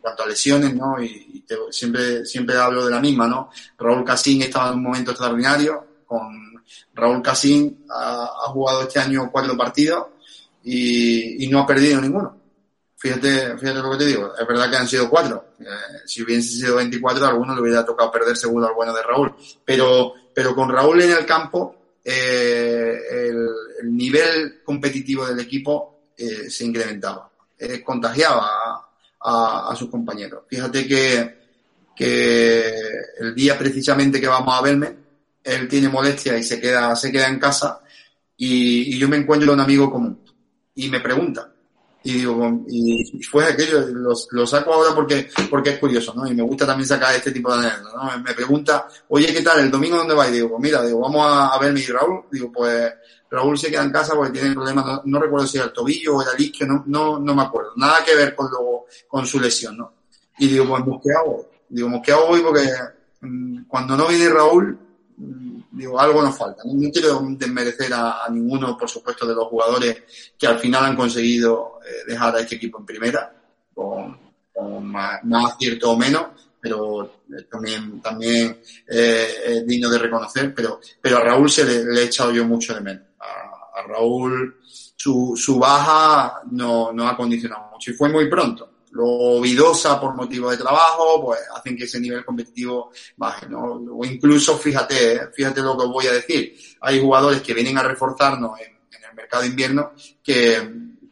en cuanto a lesiones, ¿no? Y, te, siempre, siempre hablo de la misma, ¿no? Raúl Casín estaba en un momento extraordinario. Con Raúl Casín ha, jugado este año cuatro partidos y, no ha perdido ninguno. Fíjate, fíjate lo que te digo. Es verdad que han sido cuatro. Eh, si hubiesen sido 24, a alguno le hubiera tocado perder seguro al bueno de Raúl. Pero, pero con Raúl en el campo, eh, el, el, nivel competitivo del equipo eh, se incrementaba, eh, contagiaba a, a, a, sus compañeros. Fíjate que, que el día precisamente que vamos a verme, él tiene molestia y se queda, se queda en casa y, y yo me encuentro un amigo común y me pregunta, y digo, y fue aquello, lo, lo, saco ahora porque, porque es curioso, ¿no? Y me gusta también sacar este tipo de anécdotas, ¿no? Me pregunta, oye, ¿qué tal? ¿El domingo dónde va? Y digo, pues mira, digo, vamos a, a ver mi Raúl. Digo, pues Raúl se queda en casa porque tiene problemas, no, no recuerdo si era el tobillo o era el isquio, no, no, no me acuerdo. Nada que ver con lo, con su lesión, ¿no? Y digo, pues mosqueado. Digo, mosqueado voy porque mmm, cuando no viene Raúl, digo, algo nos falta. No, quiero desmerecer a, ninguno, por supuesto, de los jugadores que al final han conseguido eh, dejar a este equipo en primera, con, más, más, acierto o menos, pero eh, también, también eh, es digno de reconocer, pero, pero a Raúl se le, le he echado yo mucho de menos. A, a Raúl, su, su baja no, no ha condicionado mucho y fue muy pronto lo vidosa por motivo de trabajo, pues hacen que ese nivel competitivo baje, ¿no? O incluso, fíjate, ¿eh? fíjate lo que os voy a decir, hay jugadores que vienen a reforzarnos en, el mercado invierno que,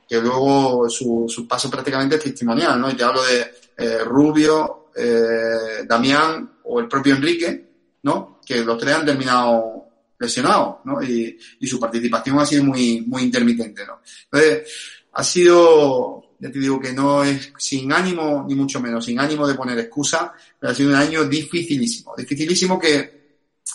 que luego su, su, paso prácticamente es testimonial, ¿no? Y te hablo de eh, Rubio, eh, Damián o el propio Enrique, ¿no? Que los tres han terminado lesionados, ¿no? Y, y su participación ha sido muy, muy intermitente, ¿no? Entonces, ha sido ya te digo que no es sin ánimo, ni mucho menos, sin ánimo de poner excusa, pero ha sido un año dificilísimo, dificilísimo que,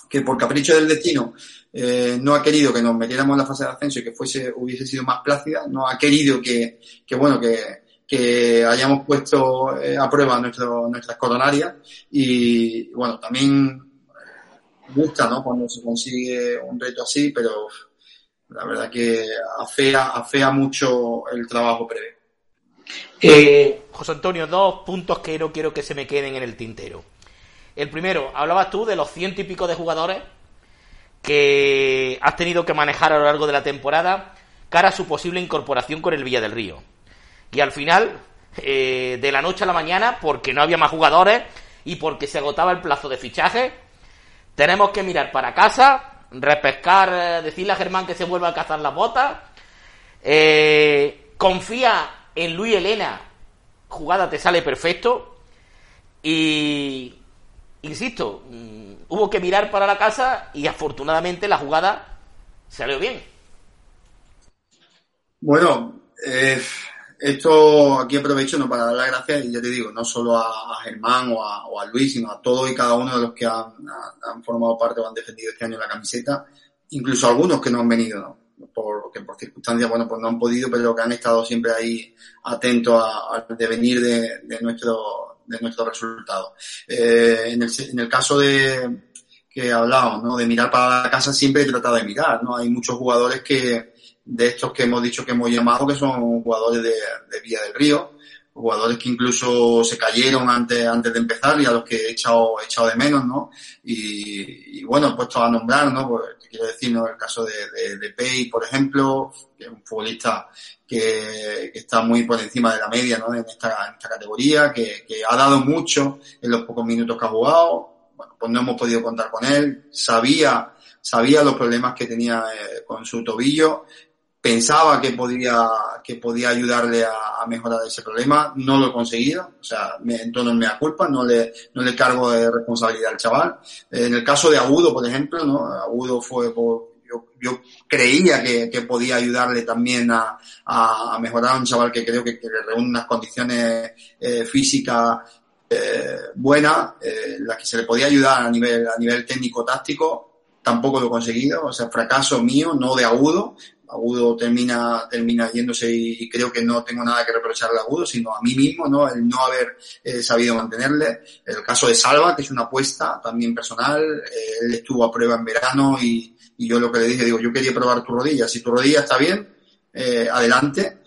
que por capricho del destino eh, no ha querido que nos metiéramos en la fase de ascenso y que fuese, hubiese sido más plácida, no ha querido que, que bueno, que, que hayamos puesto eh, a prueba nuestro, nuestras coronarias y bueno, también gusta, ¿no? Cuando se consigue un reto así, pero la verdad que afea, afea mucho el trabajo previo. Eh, José Antonio, dos puntos que no quiero que se me queden en el tintero. El primero, hablabas tú de los ciento y pico de jugadores que has tenido que manejar a lo largo de la temporada cara a su posible incorporación con el Villa del Río. Y al final, eh, de la noche a la mañana, porque no había más jugadores y porque se agotaba el plazo de fichaje, tenemos que mirar para casa, repescar, eh, decirle a Germán que se vuelva a cazar las botas, confía en Luis Elena, jugada te sale perfecto. Y, insisto, mmm, hubo que mirar para la casa y afortunadamente la jugada salió bien. Bueno, eh, esto aquí aprovecho no para dar las gracias y ya te digo, no solo a, Germán o a, o a, Luis, sino a todos y cada uno de los que han, han, formado parte o han defendido este año la camiseta, incluso algunos que no han venido, ¿no? Porque por circunstancias, bueno, pues no han podido, pero que han estado siempre ahí atentos al devenir de, de, nuestro, de nuestro resultado. Eh, en, el, en el caso de que hablamos, ¿no? De mirar para la casa siempre he tratado de mirar, ¿no? Hay muchos jugadores que, de estos que hemos dicho que hemos llamado, que son jugadores de, de Villa del Río, jugadores que incluso se cayeron antes, antes de empezar y a los que he echado, he echado de menos, ¿no? Y, bueno, he puesto a nombrar, ¿no? Pues quiero decir, ¿no? El caso de, Pei, por ejemplo, que es un futbolista que, está muy por encima de la media, ¿no? En esta, categoría, que, que ha dado mucho en los pocos minutos que ha jugado. Bueno, pues no hemos podido contar con él. Sabía, sabía los problemas que tenía eh, con su tobillo pensaba que podía, que podía ayudarle a, mejorar ese problema, no lo he conseguido, o sea, me, entonces me da culpa, no le, no le cargo de responsabilidad al chaval. En el caso de Agudo, por ejemplo, ¿no? Agudo fue por, yo, yo creía que, que, podía ayudarle también a, a, a, mejorar a un chaval que creo que, que le reúne unas condiciones eh, físicas eh, buenas, eh, las que se le podía ayudar a nivel, a nivel técnico-táctico, tampoco lo he conseguido, o sea, fracaso mío, no de agudo, Agudo termina, termina yéndose y, creo que no tengo nada que reprocharle a Agudo, sino a mí mismo, ¿no? El no haber eh, sabido mantenerle. El caso de Salva, que es una apuesta también personal, eh, él estuvo a prueba en verano y, yo lo que le dije, digo, yo quería probar tu rodilla. Si tu rodilla está bien, eh, adelante,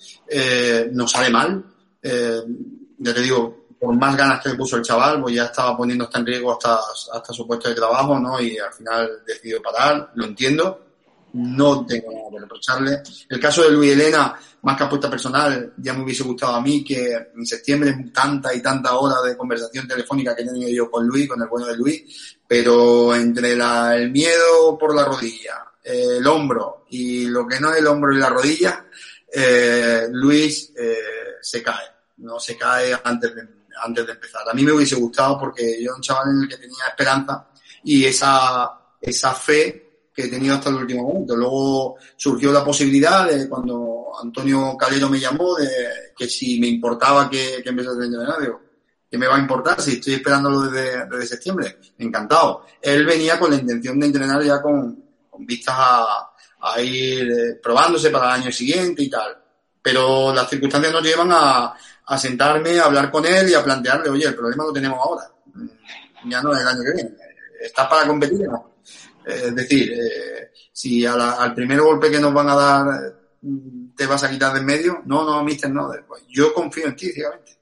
no sale mal. Ya te digo, por más ganas que le puso el chaval, pues ya estaba poniendo hasta en riesgo hasta, hasta su puesto de trabajo, ¿no? Y al final decidió parar, lo entiendo no tengo nada que reprocharle. El caso de Luis Elena, más que apuesta personal, ya me hubiese gustado a mí que en septiembre tanta y tanta hora de conversación telefónica que he tenido yo con Luis, con el bueno de Luis, pero entre la, el miedo por la rodilla, eh, el hombro y lo que no es el hombro y la rodilla, eh, Luis eh, se cae, no se cae antes de, antes de empezar. A mí me hubiese gustado porque yo era un chaval en el que tenía esperanza y esa, esa fe que he tenido hasta el último momento. Luego surgió la posibilidad de cuando Antonio Calero me llamó de que si me importaba que, que empezase a entrenar, digo, ¿qué me va a importar si estoy esperándolo desde, septiembre? Encantado. Él venía con la intención de entrenar ya con, vistas a, a ir eh, probándose para el año siguiente y tal. Pero las circunstancias nos llevan a, a sentarme, a hablar con él y a plantearle, oye, el problema lo tenemos ahora. Ya no es el año que viene. ¿Estás para competir? Es decir, eh, si a la, al primer golpe que nos van a dar te vas a quitar de en medio, no, no, mister, no. Pues yo confío en ti, ciegamente.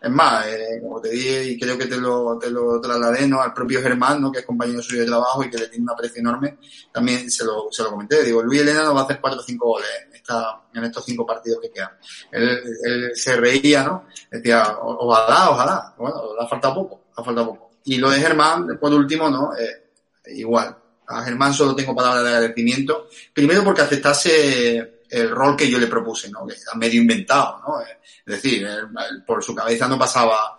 Es más, eh, como te dije y creo que te lo, te lo trasladé ¿no? al propio Germán, ¿no? que es compañero suyo de trabajo y que le tiene un aprecio enorme, también se lo, se lo comenté. Digo, Luis Elena nos va a hacer cuatro o cinco goles en, esta, en estos cinco partidos que quedan. Él, él se reía, ¿no? Decía, ojalá, ojalá. Bueno, le ha faltado poco, ha faltado poco. Y lo de Germán, por último, ¿no? Eh, igual, a Germán solo tengo palabras de agradecimiento. Primero porque aceptase el rol que yo le propuse, ¿no? Que está medio inventado, ¿no? Es decir, él, por su cabeza no pasaba,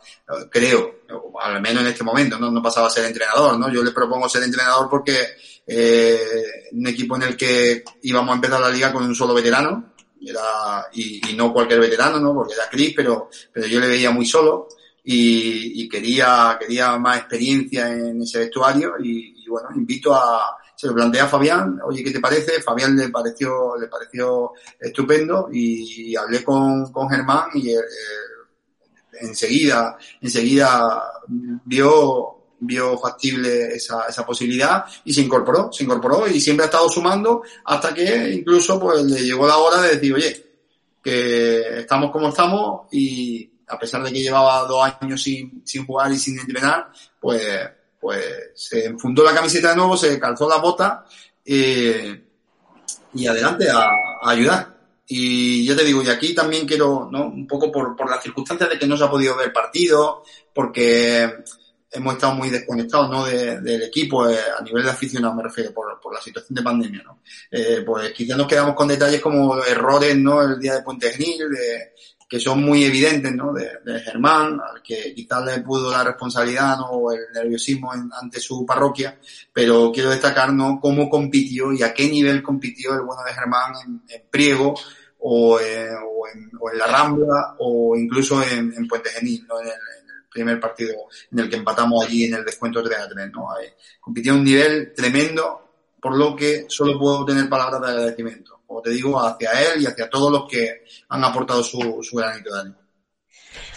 creo, al menos en este momento, ¿no? No pasaba a ser entrenador, ¿no? Yo le propongo ser entrenador porque eh, un equipo en el que íbamos a empezar la liga con un solo veterano, era, y, no cualquier veterano, ¿no? Porque era Chris, pero, pero yo le veía muy solo y quería, quería más experiencia en ese vestuario y, y, bueno, invito a, se lo plantea a Fabián, oye, ¿qué te parece? Fabián le pareció, le pareció estupendo y, hablé con, con Germán y eh, enseguida, enseguida vio, vio factible esa, esa posibilidad y se incorporó, se incorporó y siempre ha estado sumando hasta que incluso pues le llegó la hora de decir, oye, que estamos como estamos y, a pesar de que llevaba dos años sin, sin jugar y sin entrenar, pues, pues se enfundó la camiseta de nuevo, se calzó la bota eh, y adelante a, ayudar. Y ya te digo, y aquí también quiero, ¿no? Un poco por, por las circunstancias de que no se ha podido ver partido, porque hemos estado muy desconectados ¿no? De, del equipo eh, a nivel de aficionado me refiero por, por la situación de pandemia ¿no? Eh, pues quizás nos quedamos con detalles como errores no el día de Puente Genil de, que son muy evidentes, ¿no? De, de, Germán, al que quizás le pudo la responsabilidad, ¿no? O el nerviosismo ante su parroquia, pero quiero destacar, ¿no? Cómo compitió y a qué nivel compitió el bueno de Germán en, Priego, o, eh, o, en, o, en, La Rambla, o incluso en, en Puente Genil, ¿no? En el, el, primer partido en el que empatamos allí en el descuento 3 a 3, ¿no? Compitió a un nivel tremendo, por lo que solo puedo tener palabras de agradecimiento como te digo, hacia él y hacia todos los que han aportado su, granito de arena.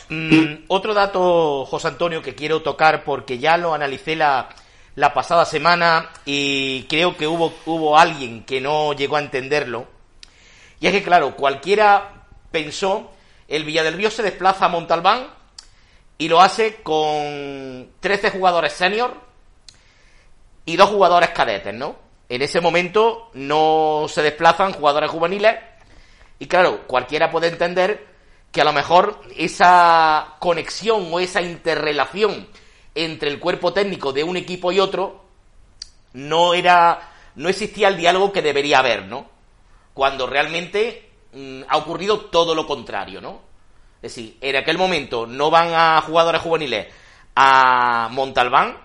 Mm, otro dato, José Antonio, que quiero tocar porque ya lo analicé la, la pasada semana y creo que hubo, hubo alguien que no llegó a entenderlo. Y es que, claro, cualquiera pensó el Villa del Río se desplaza a Montalbán y lo hace con 13 jugadores senior y dos jugadores cadetes, ¿no? En ese momento no se desplazan jugadores juveniles y claro, cualquiera puede entender que a lo mejor esa conexión o esa interrelación entre el cuerpo técnico de un equipo y otro no era no existía el diálogo que debería haber, ¿no? Cuando realmente mm, ha ocurrido todo lo contrario, ¿no? Es decir, en aquel momento no van a jugadores juveniles a Montalbán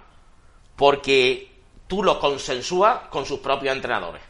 porque tú los consensúas con sus propios entrenadores.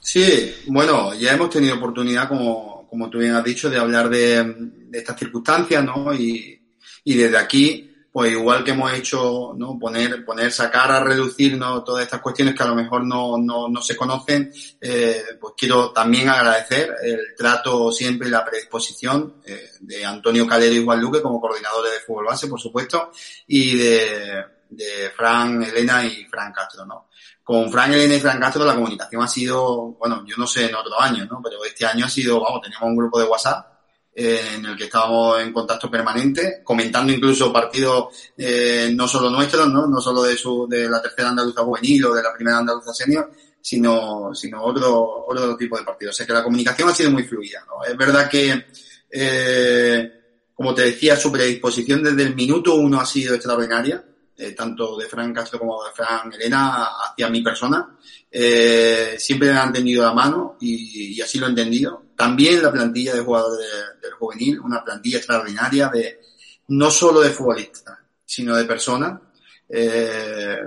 Sí, bueno, ya hemos tenido oportunidad, como, como tú bien has dicho, de hablar de, de estas circunstancias, ¿no? Y, y desde aquí, pues igual que hemos hecho, ¿no? Poner, poner, sacar a reducir, ¿no? Todas estas cuestiones que a lo mejor no, no, no se conocen, eh, pues quiero también agradecer el trato siempre y la predisposición eh, de Antonio Calero y Juan Luque como coordinadores de fútbol base, por supuesto, y de, de Fran Elena y Fran Castro, ¿no? Con Fran Elena y Fran Castro la comunicación ha sido, bueno, yo no sé en otros años, ¿no? Pero este año ha sido, vamos, teníamos un grupo de WhatsApp eh, en el que estábamos en contacto permanente, comentando incluso partidos eh, no solo nuestros, ¿no? No solo de su, de la tercera andaluza juvenil o de la primera andaluza senior, sino, sino otro, otro tipo de partidos. O sea que la comunicación ha sido muy fluida, ¿no? Es verdad que, eh, como te decía, su predisposición desde el minuto uno ha sido extraordinaria eh, tanto de Fran Castro como de Fran Elena, hacia mi persona. Eh, siempre han tendido la mano y, así lo he entendido. También la plantilla de jugadores de, del juvenil, una plantilla extraordinaria de no solo de futbolistas, sino de personas. Eh,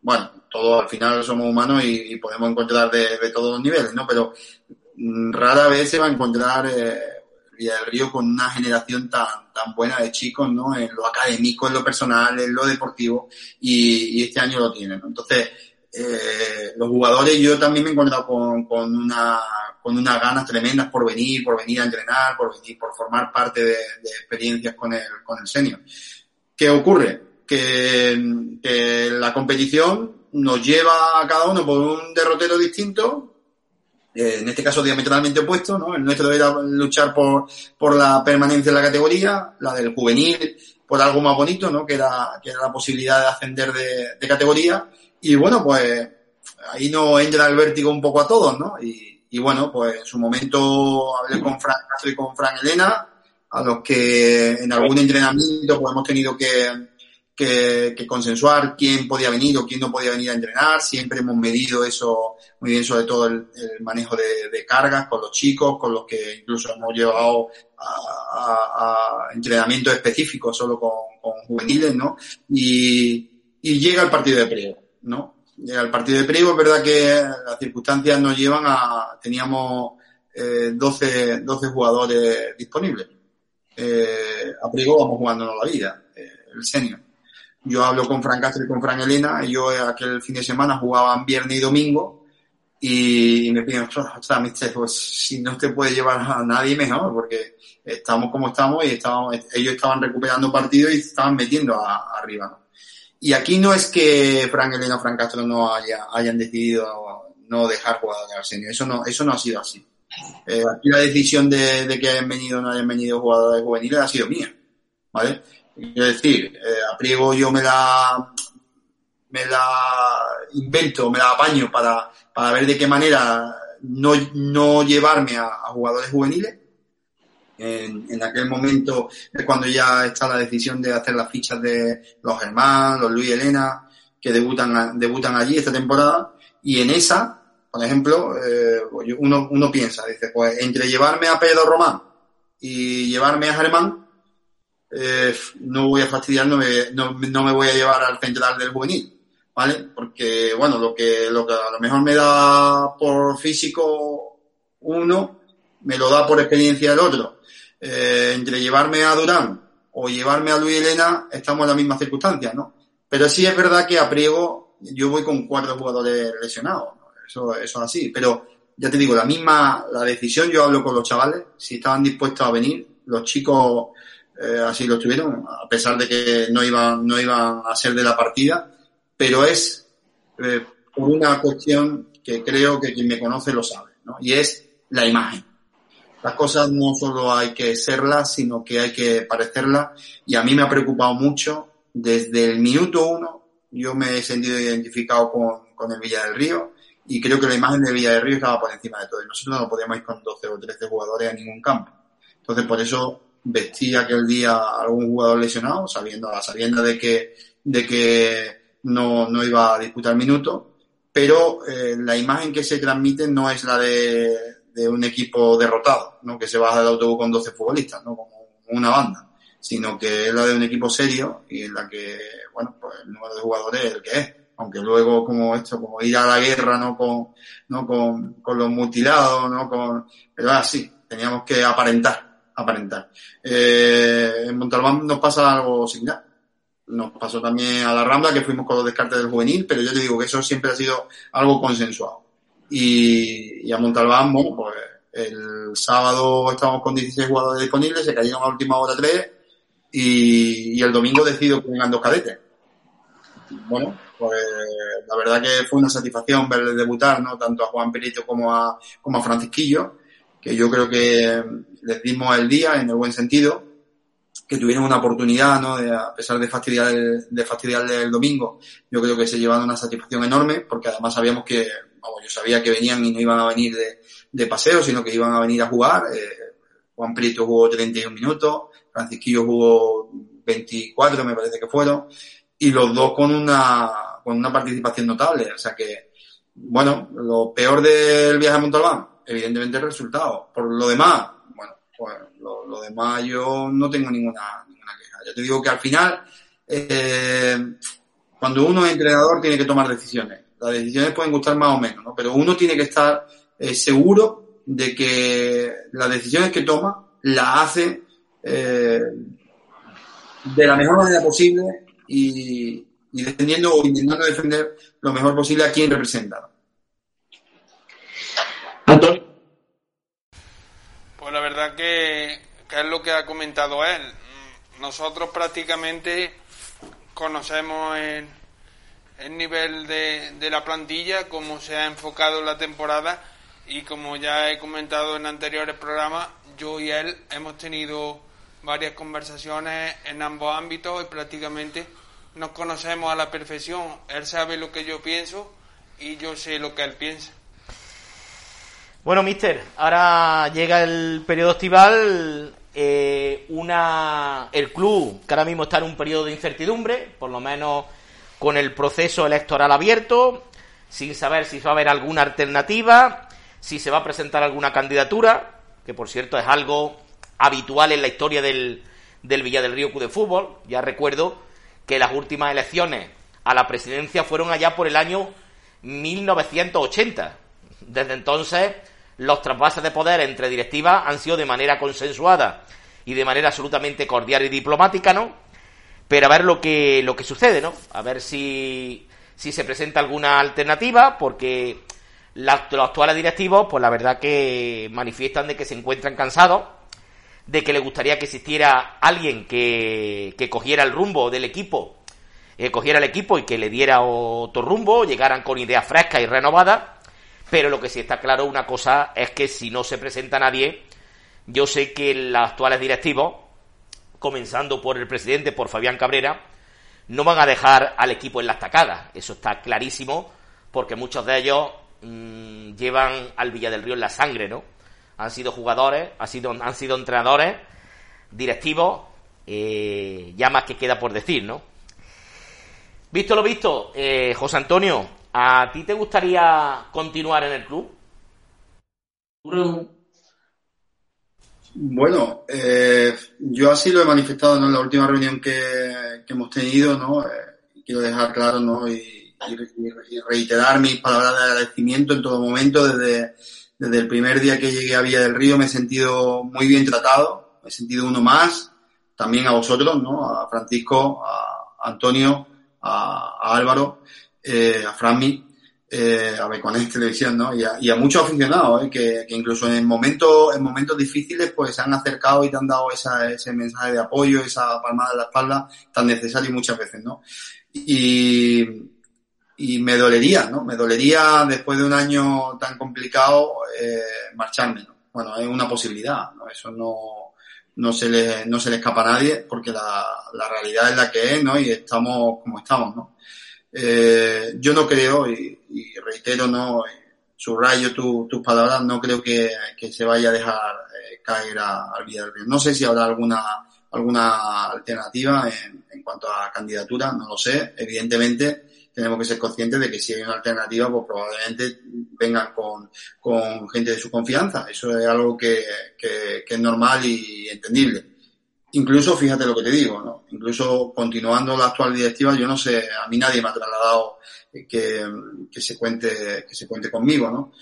bueno, todos al final somos humanos y, podemos encontrar de, de, todos los niveles, ¿no? Pero mm, rara vez se va a encontrar eh, Villa del Río con una generación tan, tan buena de chicos, ¿no? En lo académico, en lo personal, en lo deportivo, y, y este año lo tienen, ¿no? Entonces, eh, los jugadores, yo también me he encontrado con, con una, con unas ganas tremendas por venir, por venir a entrenar, por venir, por formar parte de, de experiencias con el, con el senior. ¿Qué ocurre? Que, que la competición nos lleva a cada uno por un derrotero distinto, eh, en este caso diametralmente opuesto, ¿no? El nuestro era luchar por, por la permanencia en la categoría, la del juvenil por algo más bonito, ¿no? Que era, que era la posibilidad de ascender de, de categoría. Y bueno, pues ahí nos entra el vértigo un poco a todos, ¿no? Y, y bueno, pues en su momento hablé con Fran Castro y con Fran Elena, a los que en algún entrenamiento pues hemos tenido que, que, que, consensuar quién podía venir o quién no podía venir a entrenar. Siempre hemos medido eso muy bien, sobre todo el, el manejo de, de, cargas con los chicos, con los que incluso hemos llevado a, a, a entrenamientos específicos solo con, con, juveniles, ¿no? Y, y llega el partido de priego, ¿no? Llega el partido de priego, es verdad que las circunstancias nos llevan a, teníamos eh, 12, 12 jugadores disponibles. Eh, a priego vamos jugándonos la vida, eh, el senior yo hablo con Fran Castro y con Fran Elena, yo aquel fin de semana jugaban viernes y domingo, y me piden, ostras, mister, pues si no te puede llevar a nadie mejor, porque estamos como estamos y estamos, ellos estaban recuperando partidos y estaban metiendo a, arriba. ¿no? Y aquí no es que Fran Elena o Fran Castro no haya, hayan decidido no dejar jugadores al senior, eso no, eso no ha sido así. Eh, aquí la decisión de, de que hayan venido o no hayan venido jugadores juveniles ha sido mía, ¿vale? Quiero decir, eh, a Priego yo me la, me la invento, me la apaño para, para ver de qué manera no, no llevarme a, jugadores juveniles. En, aquel momento es cuando ya está la decisión de hacer las fichas de los Germán, los Luis Elena, que debutan, debutan allí esta temporada. Y en esa, por ejemplo, eh, uno, uno piensa, dice, pues entre llevarme a Pedro Román y llevarme a Germán, eh, no voy a fastidiar, no me, no, no me voy a llevar al central del juvenil, ¿vale? Porque, bueno, lo que, lo que a lo mejor me da por físico uno, me lo da por experiencia el otro. Eh, entre llevarme a Durán o llevarme a Luis Elena, estamos en las mismas circunstancias, ¿no? Pero sí es verdad que a Priego yo voy con cuatro jugadores lesionados, ¿no? eso, eso es así, pero ya te digo, la misma, la decisión, yo hablo con los chavales, si estaban dispuestos a venir, los chicos eh, así lo tuvieron, a pesar de que no iban, no iban a ser de la partida, pero es eh, por una cuestión que creo que quien me conoce lo sabe, ¿no? Y es la imagen. las cosas no solo hay que serlas, sino que hay que parecerlas. Y a mí me ha preocupado mucho desde el minuto uno. Yo me he sentido identificado con, con el Villa del Río y creo que la imagen de Villa del Río estaba por encima de todo. Nosotros no podíamos ir con 12 o 13 jugadores a ningún campo. Entonces, por eso vestí aquel día a algún jugador lesionado, sabiendo, a sabienda de que, de que no, no iba a disputar minutos, pero eh, la imagen que se transmite no es la de, de un equipo derrotado, ¿no? que se baja del autobús con 12 futbolistas, ¿no? como una banda, sino que es la de un equipo serio y en la que, bueno, pues el número de jugadores es el que es. Aunque luego como esto, como ir a la guerra, ¿no? Con, ¿no? con, con los mutilados, ¿no? Con, pero así, teníamos que aparentar, aparentar. Eh, en Montalbán nos pasa algo similar. Nos pasó también a la Rambla, que fuimos con los descartes del juvenil, pero yo te digo que eso siempre ha sido algo consensuado. Y, y a Montalbán, bueno, pues el sábado estábamos con 16 jugadores disponibles, se cayeron a última hora 3 y, y el domingo decido que vengan dos cadetes. Bueno, pues la verdad que fue una satisfacción verles debutar, ¿no? Tanto a Juan Perito como a, como a Francisquillo, que yo creo que les dimos el día en el buen sentido, que tuvieron una oportunidad, ¿no? De, a pesar de fastidiar el, de fastidiarle el domingo, yo creo que se llevaron una satisfacción enorme, porque además sabíamos que, vamos, yo sabía que venían y no iban a venir de, de paseo, sino que iban a venir a jugar. Eh, Juan Prieto jugó 31 minutos, Francisquillo jugó 24, me parece que fueron, y los dos con una, con una participación notable. O sea que, bueno, lo peor del viaje a Montalbán, evidentemente el resultado. Por lo demás, pues lo, demás yo no tengo ninguna, ninguna queja. Yo te digo que al final, eh, cuando uno es entrenador tiene que tomar decisiones. Las decisiones pueden gustar más o menos, ¿no? Pero uno tiene que estar eh, seguro de que las decisiones que toma las hace eh, de la mejor manera posible y defendiendo o intentando defender lo mejor posible a quien representa. Antonio. La verdad que, es lo que ha comentado él. Nosotros prácticamente conocemos el, el nivel de, de la plantilla, cómo se ha enfocado la temporada y como ya he comentado en anteriores programas, yo y él hemos tenido varias conversaciones en ambos ámbitos y prácticamente nos conocemos a la perfección. Él sabe lo que yo pienso y yo sé lo que él piensa. Bueno, mister, ahora llega el periodo estival. Eh, una, el club, que ahora mismo está en un periodo de incertidumbre, por lo menos con el proceso electoral abierto, sin saber si va a haber alguna alternativa, si se va a presentar alguna candidatura, que por cierto es algo habitual en la historia del, del Villa del Río Club de Fútbol. Ya recuerdo que las últimas elecciones a la presidencia fueron allá por el año 1980. Desde entonces, los trasvases de poder entre directivas han sido de manera consensuada y de manera absolutamente cordial y diplomática, ¿no? Pero a ver lo que, lo que sucede, ¿no? A ver si, si se presenta alguna alternativa, porque la- los actuales directivos, pues la verdad que manifiestan de que se encuentran cansados, de que les gustaría que existiera alguien que, que cogiera el rumbo del equipo, eh, cogiera el equipo y que le diera otro rumbo, llegaran con ideas frescas y renovadas, pero lo que sí está claro una cosa es que si no se presenta nadie, yo sé que los actuales directivos, comenzando por el presidente, por Fabián Cabrera, no van a dejar al equipo en la estacada. Eso está clarísimo, porque muchos de ellos mm, llevan al Villa del Río en la sangre, ¿no? Han sido jugadores, han sido, han sido entrenadores, directivos, eh, ya más que queda por decir, ¿no? Visto lo visto, eh, José Antonio, ¿a ti te gustaría continuar en el club? Bueno, eh, yo así lo he manifestado ¿no? en la última reunión que, que hemos tenido, ¿no? Eh, quiero dejar claro, ¿no? Y, y- y reiterar mis palabras de agradecimiento en todo momento. Desde, desde el primer día que llegué a Villa del Río me he sentido muy bien tratado, me he sentido uno más, también a vosotros, ¿no? A Francisco, a Antonio, a, a Álvaro, eh, a Franmi, eh, a Beconet Televisión, ¿no? Y a, y a muchos aficionados, ¿eh? que, que incluso en momentos, en momentos difíciles, pues se han acercado y te han dado esa, ese mensaje de apoyo, esa palmada en la espalda tan necesario muchas veces, ¿no? Y, y me dolería, ¿no? Me dolería después de un año tan complicado eh, marcharme, ¿no? bueno, es una posibilidad, ¿no? Eso no, no se le, no se le escapa a nadie porque la, la realidad es la que es, ¿no? Y estamos como estamos, ¿no? Eh, yo no creo, y, reitero, ¿no? Subrayo tu, tus palabras, no creo que, se vaya a dejar eh, caer a, al Villarreal. No sé si habrá alguna, alguna alternativa en, en cuanto a candidatura, no lo sé. Evidentemente, tenemos que ser conscientes de que si hay una alternativa, pues probablemente vengan con, con gente de su confianza. Eso es algo que, que, es normal y entendible. Incluso, fíjate lo que te digo, ¿no? Incluso continuando la actual directiva, yo no sé, a mí nadie me ha trasladado que, que se cuente, que se cuente conmigo, ¿no?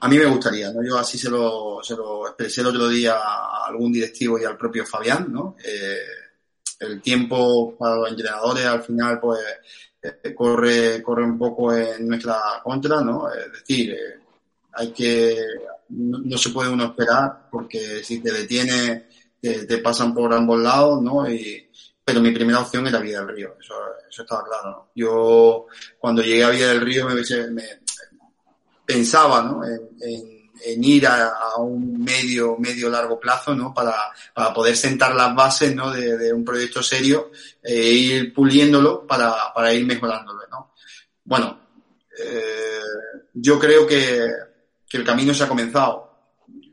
A mí me gustaría, ¿no? Yo así se lo, se lo expresé el otro día a algún directivo y al propio Fabián, ¿no? Eh, el tiempo para los entrenadores al final, pues, eh, corre, corre un poco en nuestra contra, ¿no? Es decir, eh, hay que, no, se puede uno esperar porque si te detiene, te, pasan por ambos lados, ¿no? Pero mi primera opción era Villa del Río, eso, eso estaba claro, ¿no? Yo cuando llegué a Villa del Río me, pensaba, ¿no? En, ir a, un medio, medio largo plazo, ¿no? Para, para poder sentar las bases, ¿no? De, de un proyecto serio e ir puliéndolo para, para ir mejorándolo, ¿no? Bueno, eh, yo creo que, que el camino se ha comenzado.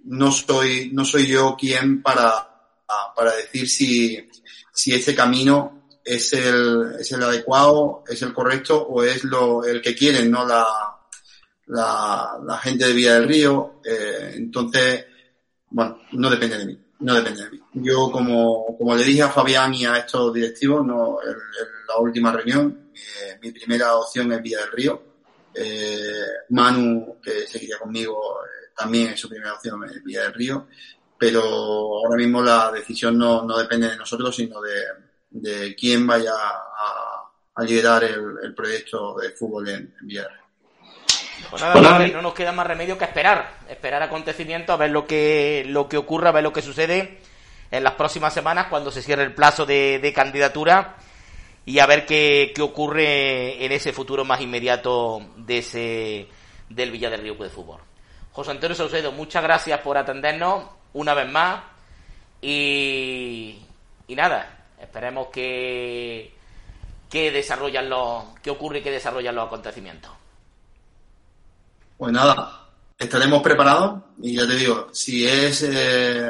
No soy, no soy yo quien para, para decir si, si ese camino es el, es el adecuado, es el correcto o es lo, el que quieren, ¿no? La, la, gente de Vía del Río. Eh, entonces, bueno, no depende de mí. No depende de mí. Yo, como, como le dije a Fabián y a estos directivos, no, en, en la última reunión, eh, mi primera opción es Vía del Río. Eh, Manu, que seguiría conmigo, también es su primera opción es Vía del Río. Pero ahora mismo la decisión no, no depende de nosotros, sino de, de quién vaya a, a liderar el, el, proyecto de fútbol en, en Villa del Río. Pues nada, no nos queda más remedio que esperar, esperar acontecimientos, a ver lo que, lo que ocurra, a ver lo que sucede en las próximas semanas cuando se cierre el plazo de, de candidatura y a ver qué, qué, ocurre en ese futuro más inmediato de ese, del Villa del Río de Fútbol. José Antonio Saucedo, muchas gracias por atendernos una vez más y, y nada, esperemos que, que desarrollan los, que ocurre y que desarrollan los acontecimientos. Pues nada, estaremos preparados y ya te digo, si es eh,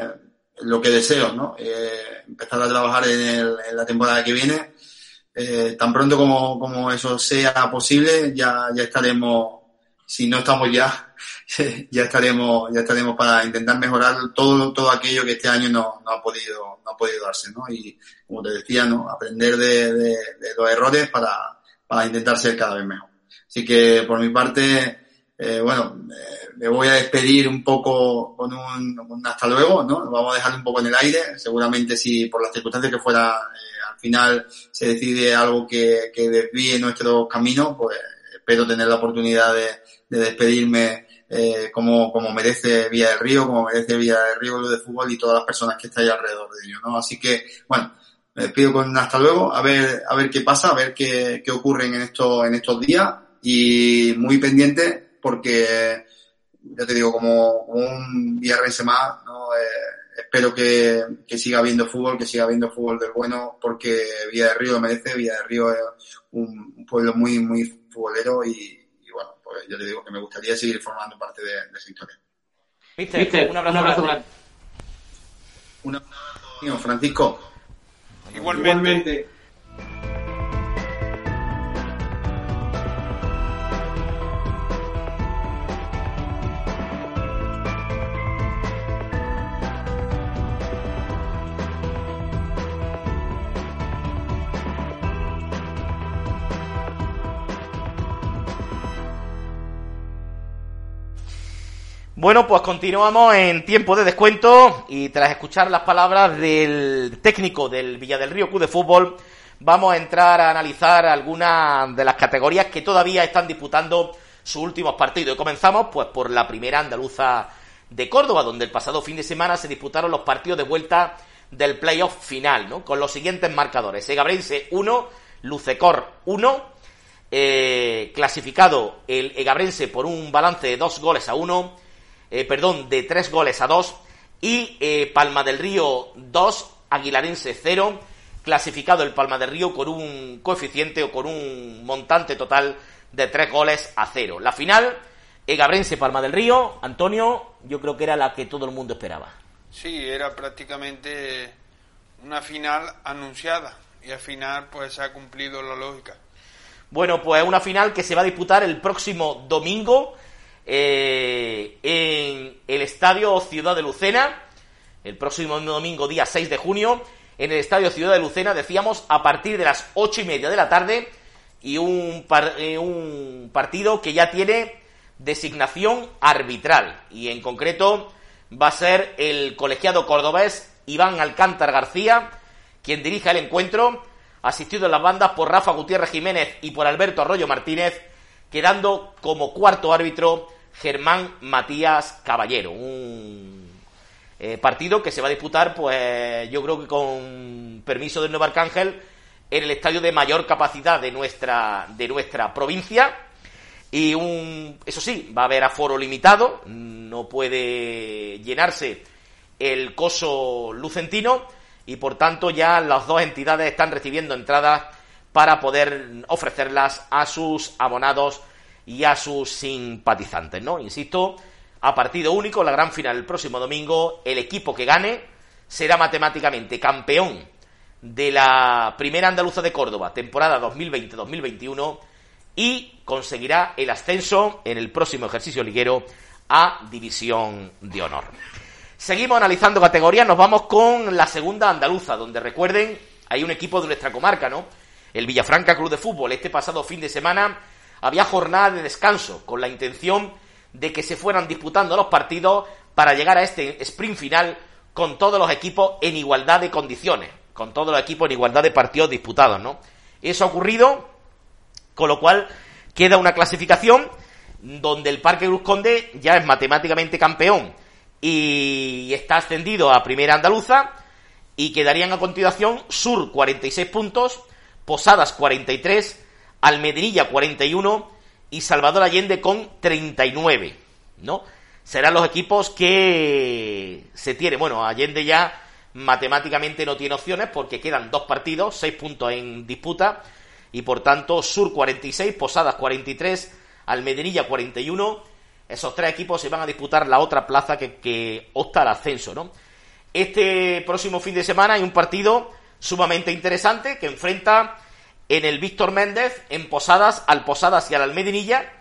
lo que deseo, ¿no? Eh, empezar a trabajar en, el, la temporada que viene, eh, tan pronto como, como, eso sea posible, ya, ya estaremos, si no estamos ya, ya estaremos, ya estaremos para intentar mejorar todo, todo aquello que este año no, no ha podido, no ha podido darse, ¿no? Y como te decía, ¿no? Aprender de, de, de los errores para, para intentar ser cada vez mejor. Así que por mi parte, eh, bueno, eh, me voy a despedir un poco con un, un, hasta luego, ¿no? Vamos a dejarlo un poco en el aire. Seguramente si por las circunstancias que fuera eh, al final se decide algo que, que desvíe nuestro camino, pues espero tener la oportunidad de, de despedirme eh, como, como merece Vía del Río, como merece Vía del Río Club de Fútbol y todas las personas que estáis alrededor de ello, ¿no? Así que, bueno, me despido con hasta luego, a ver, a ver qué pasa, a ver qué, qué ocurre en estos, en estos días y muy pendiente porque, ya te digo, como un viernes más, ¿no? Eh, espero que, que, siga habiendo fútbol, que siga habiendo fútbol del bueno, porque Villa del Río lo merece, Villa del Río es un, pueblo muy, muy futbolero y, pues yo te digo que me gustaría seguir formando parte de, de esa historia. ¿Viste? ¿Viste? Un abrazo, un abrazo grande. Un abrazo, Francisco. Igualmente. Igualmente. Bueno, pues continuamos en tiempo de descuento y tras escuchar las palabras del técnico del Villa del Río Club de Fútbol, vamos a entrar a analizar algunas de las categorías que todavía están disputando sus últimos partidos. Y comenzamos pues por la primera andaluza de Córdoba, donde el pasado fin de semana se disputaron los partidos de vuelta del playoff final, ¿no? Con los siguientes marcadores. Egabrense 1, Lucecor 1, eh, clasificado el Egabrense por un balance de dos goles a uno eh, perdón, de tres goles a dos y eh, Palma del Río 2, Aguilarense 0, clasificado el Palma del Río con un coeficiente o con un montante total de tres goles a cero. La final, Egabrense Palma del Río, Antonio, yo creo que era la que todo el mundo esperaba. Sí, era prácticamente una final anunciada y al final pues se ha cumplido la lógica. Bueno, pues una final que se va a disputar el próximo domingo eh, en el Estadio Ciudad de Lucena, el próximo domingo, día 6 de junio, en el Estadio Ciudad de Lucena, decíamos, a partir de las ocho y media de la tarde, y un, eh, un partido que ya tiene designación arbitral, y en concreto va a ser el colegiado cordobés Iván Alcántar García, quien dirige el encuentro, asistido en las bandas por Rafa Gutiérrez Jiménez y por Alberto Arroyo Martínez, quedando como cuarto árbitro Germán Matías Caballero. Un eh, partido que se va a disputar, pues yo creo que con permiso del Nuevo Arcángel, en el estadio de mayor capacidad de nuestra, de nuestra provincia. Y un, eso sí, va a haber aforo limitado, no puede llenarse el coso lucentino y por tanto ya las dos entidades están recibiendo entradas para poder ofrecerlas a sus abonados y a sus simpatizantes, ¿no? Insisto, a partido único, la gran final el próximo domingo, el equipo que gane será matemáticamente campeón de la primera andaluza de Córdoba, temporada 2020-2021, y conseguirá el ascenso en el próximo ejercicio liguero a División de Honor. Seguimos analizando categorías, nos vamos con la segunda andaluza, donde recuerden, hay un equipo de nuestra comarca, ¿no? El Villafranca Club de Fútbol. Este pasado fin de semana había jornada de descanso con la intención de que se fueran disputando los partidos para llegar a este sprint final con todos los equipos en igualdad de condiciones, con todos los equipos en igualdad de partidos disputados, ¿no? Eso ha ocurrido, con lo cual queda una clasificación donde el Parque Cruz Conde ya es matemáticamente campeón y está ascendido a Primera Andaluza y quedarían a continuación Sur 46 puntos, Posadas 43, Almedrilla 41 y Salvador Allende con 39, ¿no? Serán los equipos que se tiene. Bueno, Allende ya matemáticamente no tiene opciones porque quedan dos partidos, seis puntos en disputa y por tanto Sur 46, Posadas 43, Almedrilla 41. Esos tres equipos se van a disputar la otra plaza que, que opta al ascenso, ¿no? Este próximo fin de semana hay un partido sumamente interesante que enfrenta en el Víctor Méndez, en Posadas, al Posadas y al Almedinilla,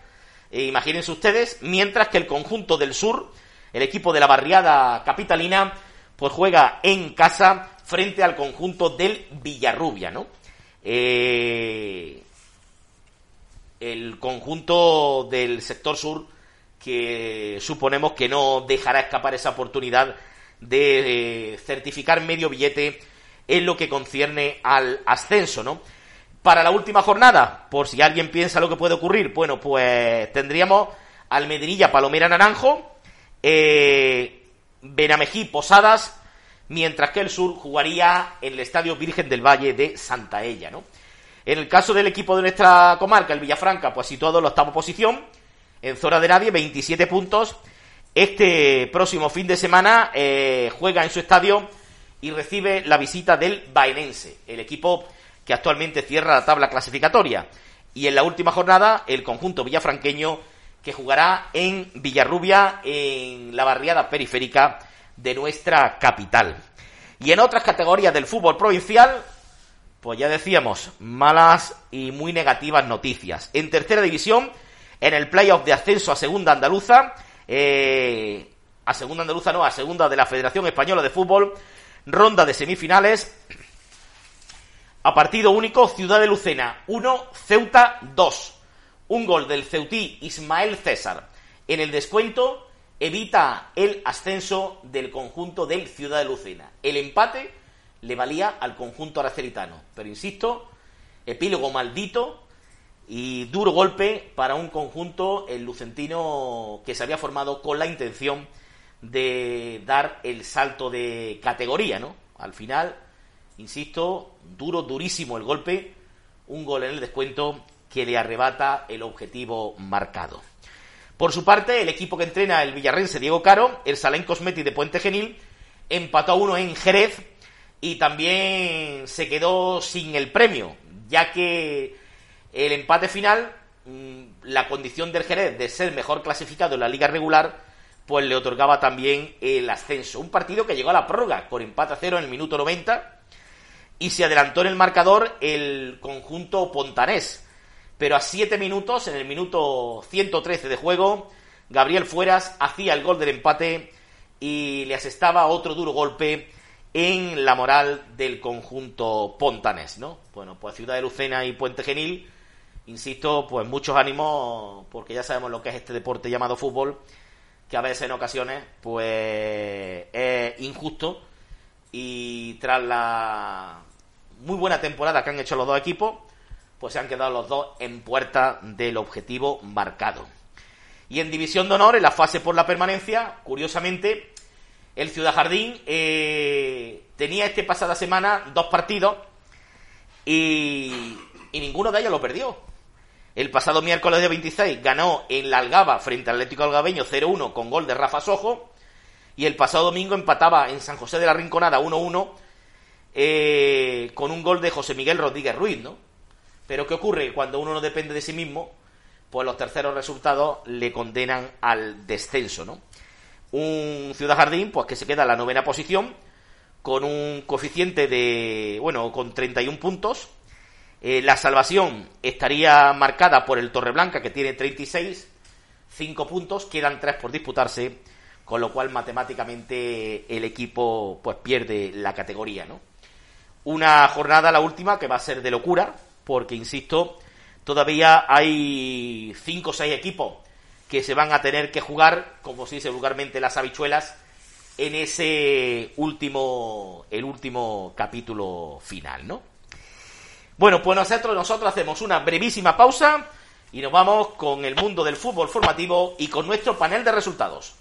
eh, imagínense ustedes, mientras que el conjunto del sur, el equipo de la barriada capitalina, pues juega en casa frente al conjunto del Villarrubia, ¿no? Eh, el conjunto del sector sur que suponemos que no dejará escapar esa oportunidad de eh, certificar medio billete en lo que concierne al ascenso, ¿no? Para la última jornada, por si alguien piensa lo que puede ocurrir, bueno, pues tendríamos Almedinilla, Palomera, Naranjo, eh, Benamejí, Posadas, mientras que el sur jugaría en el Estadio Virgen del Valle de Santa Ella, ¿no? En el caso del equipo de nuestra comarca, el Villafranca, pues situado en la octava posición, en zona de nadie, 27 puntos. Este próximo fin de semana eh, juega en su estadio y recibe la visita del Baenense, el equipo que actualmente cierra la tabla clasificatoria. Y en la última jornada, el conjunto villafranqueño que jugará en Villarrubia, en la barriada periférica de nuestra capital. Y en otras categorías del fútbol provincial, pues ya decíamos, malas y muy negativas noticias. En tercera división, en el playoff de ascenso a segunda andaluza, eh, a segunda andaluza no, a segunda de la Federación Española de Fútbol, ronda de semifinales, a partido único, Ciudad de Lucena 1, Ceuta 2. Un gol del ceutí Ismael César. En el descuento evita el ascenso del conjunto del Ciudad de Lucena. El empate le valía al conjunto aracelitano. Pero insisto, epílogo maldito y duro golpe para un conjunto, el lucentino, que se había formado con la intención de dar el salto de categoría, ¿no? Al final Insisto, duro, durísimo el golpe, un gol en el descuento que le arrebata el objetivo marcado. Por su parte, el equipo que entrena el Villarrense, Diego Caro, el Salén Cosmeti de Puente Genil, empató a uno en Jerez y también se quedó sin el premio, ya que el empate final, mm, la condición del Jerez de ser mejor clasificado en la liga regular, pues le otorgaba también el ascenso. Un partido que llegó a la prórroga con empate a cero en el minuto 90 y se adelantó en el marcador el conjunto pontanés. Pero a siete minutos, en el minuto 113 de juego, Gabriel Fueras hacía el gol del empate y le asestaba otro duro golpe en la moral del conjunto pontanés, ¿no? Bueno, pues Ciudad de Lucena y Puente Genil, insisto, pues muchos ánimos, porque ya sabemos lo que es este deporte llamado fútbol, que a veces en ocasiones, pues es injusto y tras la muy buena temporada que han hecho los dos equipos, pues se han quedado los dos en puerta del objetivo marcado. Y en División de Honor, en la fase por la permanencia, curiosamente, el Ciudad Jardín eh, tenía este pasada semana dos partidos y, y, ninguno de ellos lo perdió. El pasado miércoles de 26 ganó en la Algaba frente al Atlético Algabeño 0-1 con gol de Rafa Sojo y el pasado domingo empataba en San José de la Rinconada 1-1 eh, con un gol de José Miguel Rodríguez Ruiz, ¿no? Pero ¿qué ocurre? Cuando uno no depende de sí mismo, pues los terceros resultados le condenan al descenso, ¿no? Un Ciudad Jardín, pues que se queda en la novena posición, con un coeficiente de, bueno, con 31 puntos. Eh, la salvación estaría marcada por el Torreblanca, que tiene 36, 5 puntos, quedan 3 por disputarse, con lo cual matemáticamente el equipo pues pierde la categoría, ¿no? Una jornada, la última, que va a ser de locura, porque, insisto, todavía hay cinco o seis equipos que se van a tener que jugar, como se dice vulgarmente, las habichuelas, en ese último, el último capítulo final, ¿no? Bueno, pues nosotros, nosotros hacemos una brevísima pausa y nos vamos con el mundo del fútbol formativo y con nuestro panel de resultados.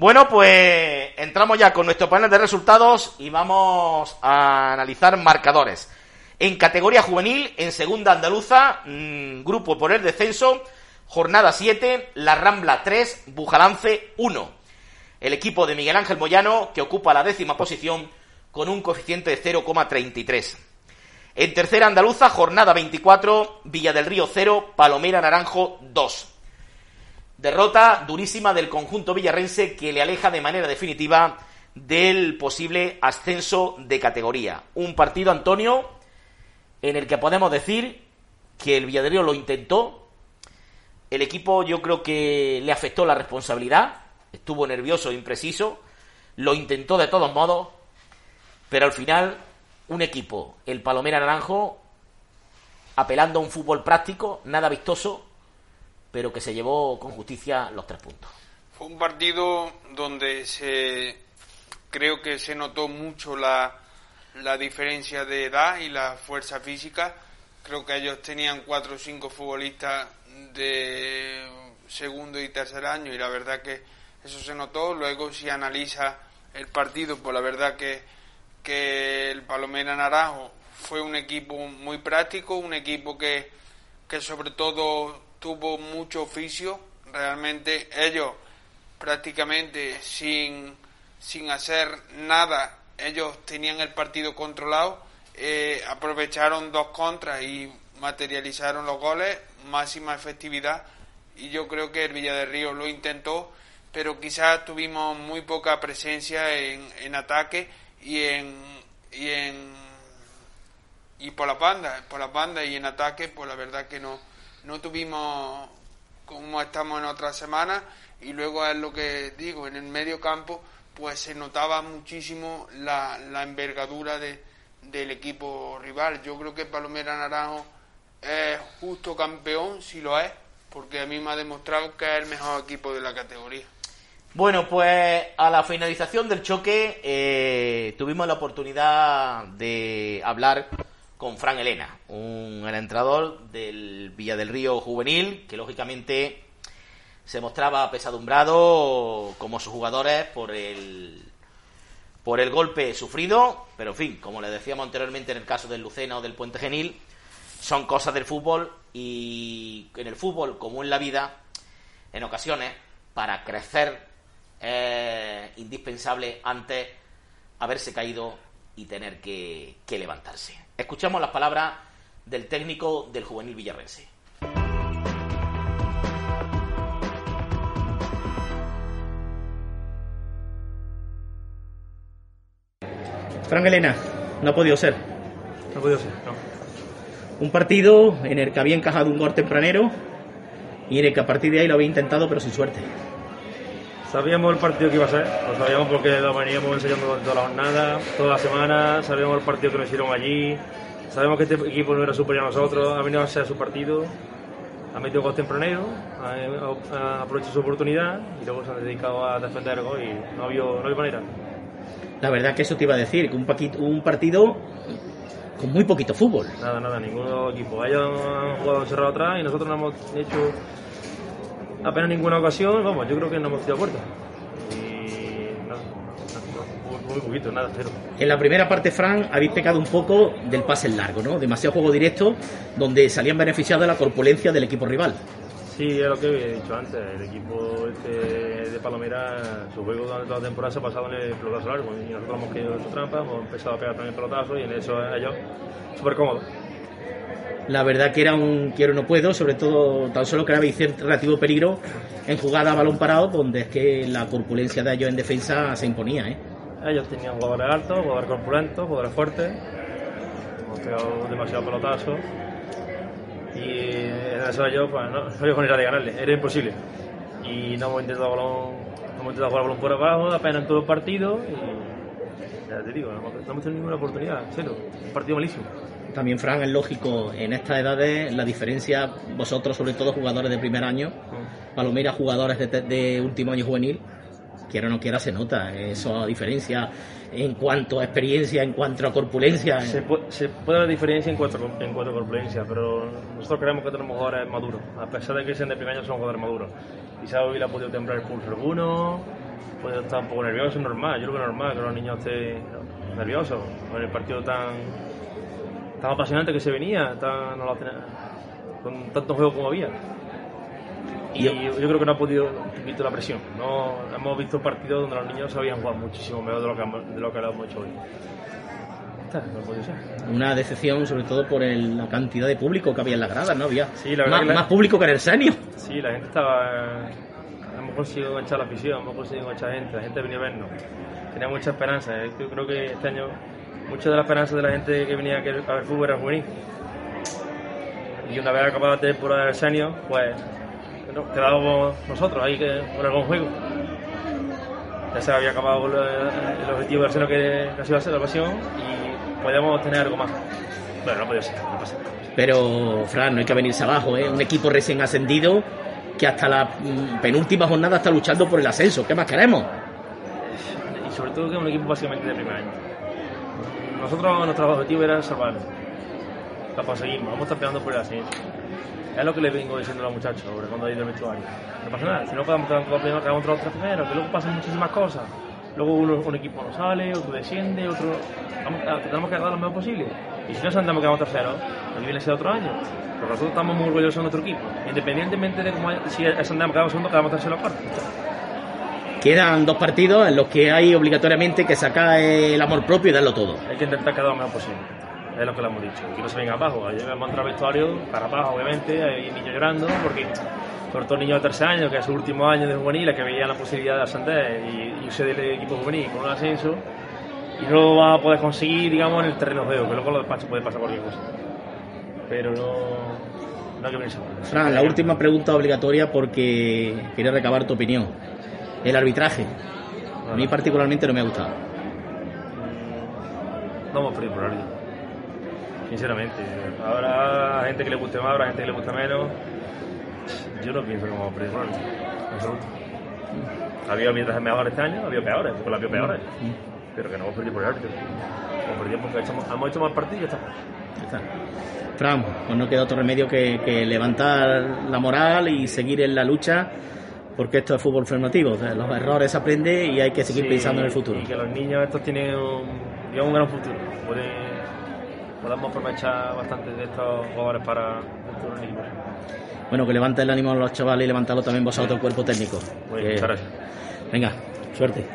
Bueno, pues entramos ya con nuestro panel de resultados y vamos a analizar marcadores. En categoría juvenil, en segunda andaluza, mmm, grupo por el descenso, jornada 7, La Rambla 3, Bujalance 1. El equipo de Miguel Ángel Moyano, que ocupa la décima posición con un coeficiente de 0,33. En tercera andaluza, jornada 24, Villa del Río 0, Palomera Naranjo 2. Derrota durísima del conjunto villarrense que le aleja de manera definitiva del posible ascenso de categoría. Un partido, Antonio, en el que podemos decir que el Villadrío lo intentó. El equipo yo creo que le afectó la responsabilidad. Estuvo nervioso, impreciso. Lo intentó de todos modos. Pero al final, un equipo, el Palomera Naranjo, apelando a un fútbol práctico, nada vistoso, pero que se llevó con justicia los tres puntos. Fue un partido donde se creo que se notó mucho la, la diferencia de edad y la fuerza física. Creo que ellos tenían cuatro o cinco futbolistas de segundo y tercer año y la verdad que eso se notó. Luego si analiza el partido, pues la verdad que, que el Palomera Naranjo fue un equipo muy práctico, un equipo que, que sobre todo tuvo mucho oficio, realmente ellos prácticamente sin, sin hacer nada, ellos tenían el partido controlado, eh, aprovecharon dos contras y materializaron los goles, máxima efectividad y yo creo que el Villa de Río lo intentó, pero quizás tuvimos muy poca presencia en, en ataque y en, y en y por la banda, por la banda y en ataque, pues la verdad que no no tuvimos como estamos en otra semana y luego es lo que digo, en el medio campo pues se notaba muchísimo la, la envergadura de, del equipo rival. Yo creo que Palomera Naranjo es justo campeón, si lo es, porque a mí me ha demostrado que es el mejor equipo de la categoría. Bueno, pues a la finalización del choque eh, tuvimos la oportunidad de hablar con Fran Elena, un entrenador del Villa del Río juvenil, que lógicamente se mostraba pesadumbrado como sus jugadores por el por el golpe sufrido, pero en fin, como le decíamos anteriormente en el caso del Lucena o del Puente Genil, son cosas del fútbol y en el fútbol, como en la vida, en ocasiones, para crecer es indispensable antes haberse caído y tener que, que levantarse. Escuchamos las palabras del técnico del juvenil villarrense. Fran Elena, no ha podido ser. No ha podido ser, no. Un partido en el que había encajado un gol tempranero y en el que a partir de ahí lo había intentado, pero sin suerte. Sabíamos el partido que iba a ser, lo sabíamos porque lo veníamos enseñando durante toda la jornada, toda la semana, sabíamos el partido que nos hicieron allí, sabemos que este equipo no era superior a nosotros, ha venido a ser su partido, ha metido gol tempranero, ha, ha aprovechado su oportunidad y luego se ha dedicado a defender el gol y no había, no había manera. La verdad que eso te iba a decir, que un, paquito, un partido con muy poquito fútbol. Nada, nada, ningún equipo. Ellos han jugado encerrado atrás y nosotros no hemos hecho apenas ninguna ocasión. Vamos, yo creo que no hemos tirado puerta. Y nada, muy poquito, nada, cero. En la primera parte, Fran, habéis pecado un poco del pase largo, ¿no? Demasiado juego directo, donde salían beneficiados de la corpulencia del equipo rival. Sí, es lo que he dicho antes. El equipo este de Palomera, su juego durante toda la temporada se ha pasado en el pelotazo largo. Y nosotros hemos caído en su trampa, hemos empezado a pegar también pelotazo y en eso ellos súper cómodos. La verdad que era un quiero no puedo, sobre todo tan solo que era cierto relativo peligro en jugada a balón parado, donde es que la corpulencia de ellos en defensa se imponía. ¿eh? Ellos tenían jugadores altos, jugadores corpulentos, jugadores fuertes. Hemos pegado demasiado pelotazo. Y eso yo pues, no, había manera de ganarle, era imposible. Y no hemos intentado, balón, no hemos intentado jugar balón por abajo, apenas en todos los partidos. Y ya te digo, no hemos, no hemos tenido ninguna oportunidad, cero. Un partido malísimo. También, Fran, es lógico, en estas edades la diferencia, vosotros sobre todo jugadores de primer año, Palomera jugadores de, de último año juvenil, quiera o no quiera se nota esa diferencia en cuanto a experiencia, en cuanto a corpulencia. Se puede, se puede ver diferencia en cuanto, en cuanto a corpulencia, pero nosotros creemos que tenemos jugadores maduros. A pesar de que sean de primer año, son jugadores maduros. Quizá hoy le ha podido temblar el pulso alguno, puede estar un poco nervioso, es normal. Yo creo que es normal que los niños estén nerviosos con el partido tan, tan apasionante que se venía, tan, con tanto juego como había. Y yo, yo, creo que no ha podido quitar la presión. No, hemos visto partidos donde los niños sabían jugar muchísimo mejor de lo que, de lo que hemos hecho hoy. No puede ser. Una decepción, sobre todo por el, la cantidad de público que había en las gradas, ¿no? Había sí, la más, la... más, público que en el Senio. Sí, la gente estaba. Hemos conseguido enganchar la afición, hemos conseguido enganchar gente, la gente venía a vernos. Tenía mucha esperanza. Yo creo que este año, mucha de la esperanza de la gente que venía a ver fútbol era juvenil. Y una vez acabada la temporada del Senio, pues no, quedábamos nosotros ahí que, con buen juego. Ya se había acabado el, objetivo del seno que casi iba a ser la pasión y podíamos tener algo más. Bueno, no podía ser, no pasa. Pero, Fran, no hay que venirse abajo, ¿eh? Un equipo recién ascendido que hasta la penúltima jornada está luchando por el ascenso. ¿Qué más queremos? Y sobre todo que es un equipo básicamente de primer año. Nosotros, nuestro objetivo era salvarnos. Lo conseguimos, vamos a estar peleando por el ascenso. Es lo que les vengo diciendo a los muchachos sobre cuando hay del vestuario. No pasa nada, si no podemos quedar todos primeros, quedamos los tres primeros, que luego pasan muchísimas cosas. Luego uno, un equipo no sale, otro desciende, otro. Vamos, tenemos que dar lo mejor posible. Y si no sabemos que vamos terceros, nos viene a ser otro año. Pero nosotros estamos muy orgullosos de nuestro equipo. Independientemente de cómo si ascendemos quedamos segundo, quedamos tercero o cuarto. Quedan dos partidos en los que hay obligatoriamente que sacar el amor propio y darlo todo. Hay que intentar quedar lo mejor posible es lo que le hemos dicho, que no se venga abajo. Ayer hemos entrado al vestuario para abajo, obviamente, hay niños llorando, porque sobre todo niños de tercer año, que es su último año de juvenil, que veían la posibilidad de ascender y irse del equipo juvenil con un ascenso, y no lo va a poder conseguir, digamos, en el terreno de juego, que luego los despachos puede pasar cualquier cosa. Pero no, no hay que. Fran, la última pregunta obligatoria porque quería recabar tu opinión. El arbitraje. A mí particularmente no me ha gustado. No hemos perdido por árbitro sinceramente. Habrá gente que le guste más, habrá gente que le guste menos. Yo no pienso que vamos a perder por absoluto. Ha habido mientras mejor este año, ha habido peores, porque ha habido peores. Pero que no hemos perdido por el árbitro. Hemos perdido porque hemos, hemos hecho más partidos y ya está. Ya está. Fran, pues no queda otro remedio que, que, levantar la moral y seguir en la lucha porque esto es fútbol formativo, o sea, los errores se aprende y hay que seguir Sí, pensando en el futuro. Y que los niños estos tienen un, digamos, un gran futuro. Pueden- podemos aprovechar bastante de estos jugadores para el futuro equipo. Bueno, que levanten el ánimo a los chavales y levantarlo también vosotros, el cuerpo técnico. Bien, Que- muchas gracias. Venga, suerte.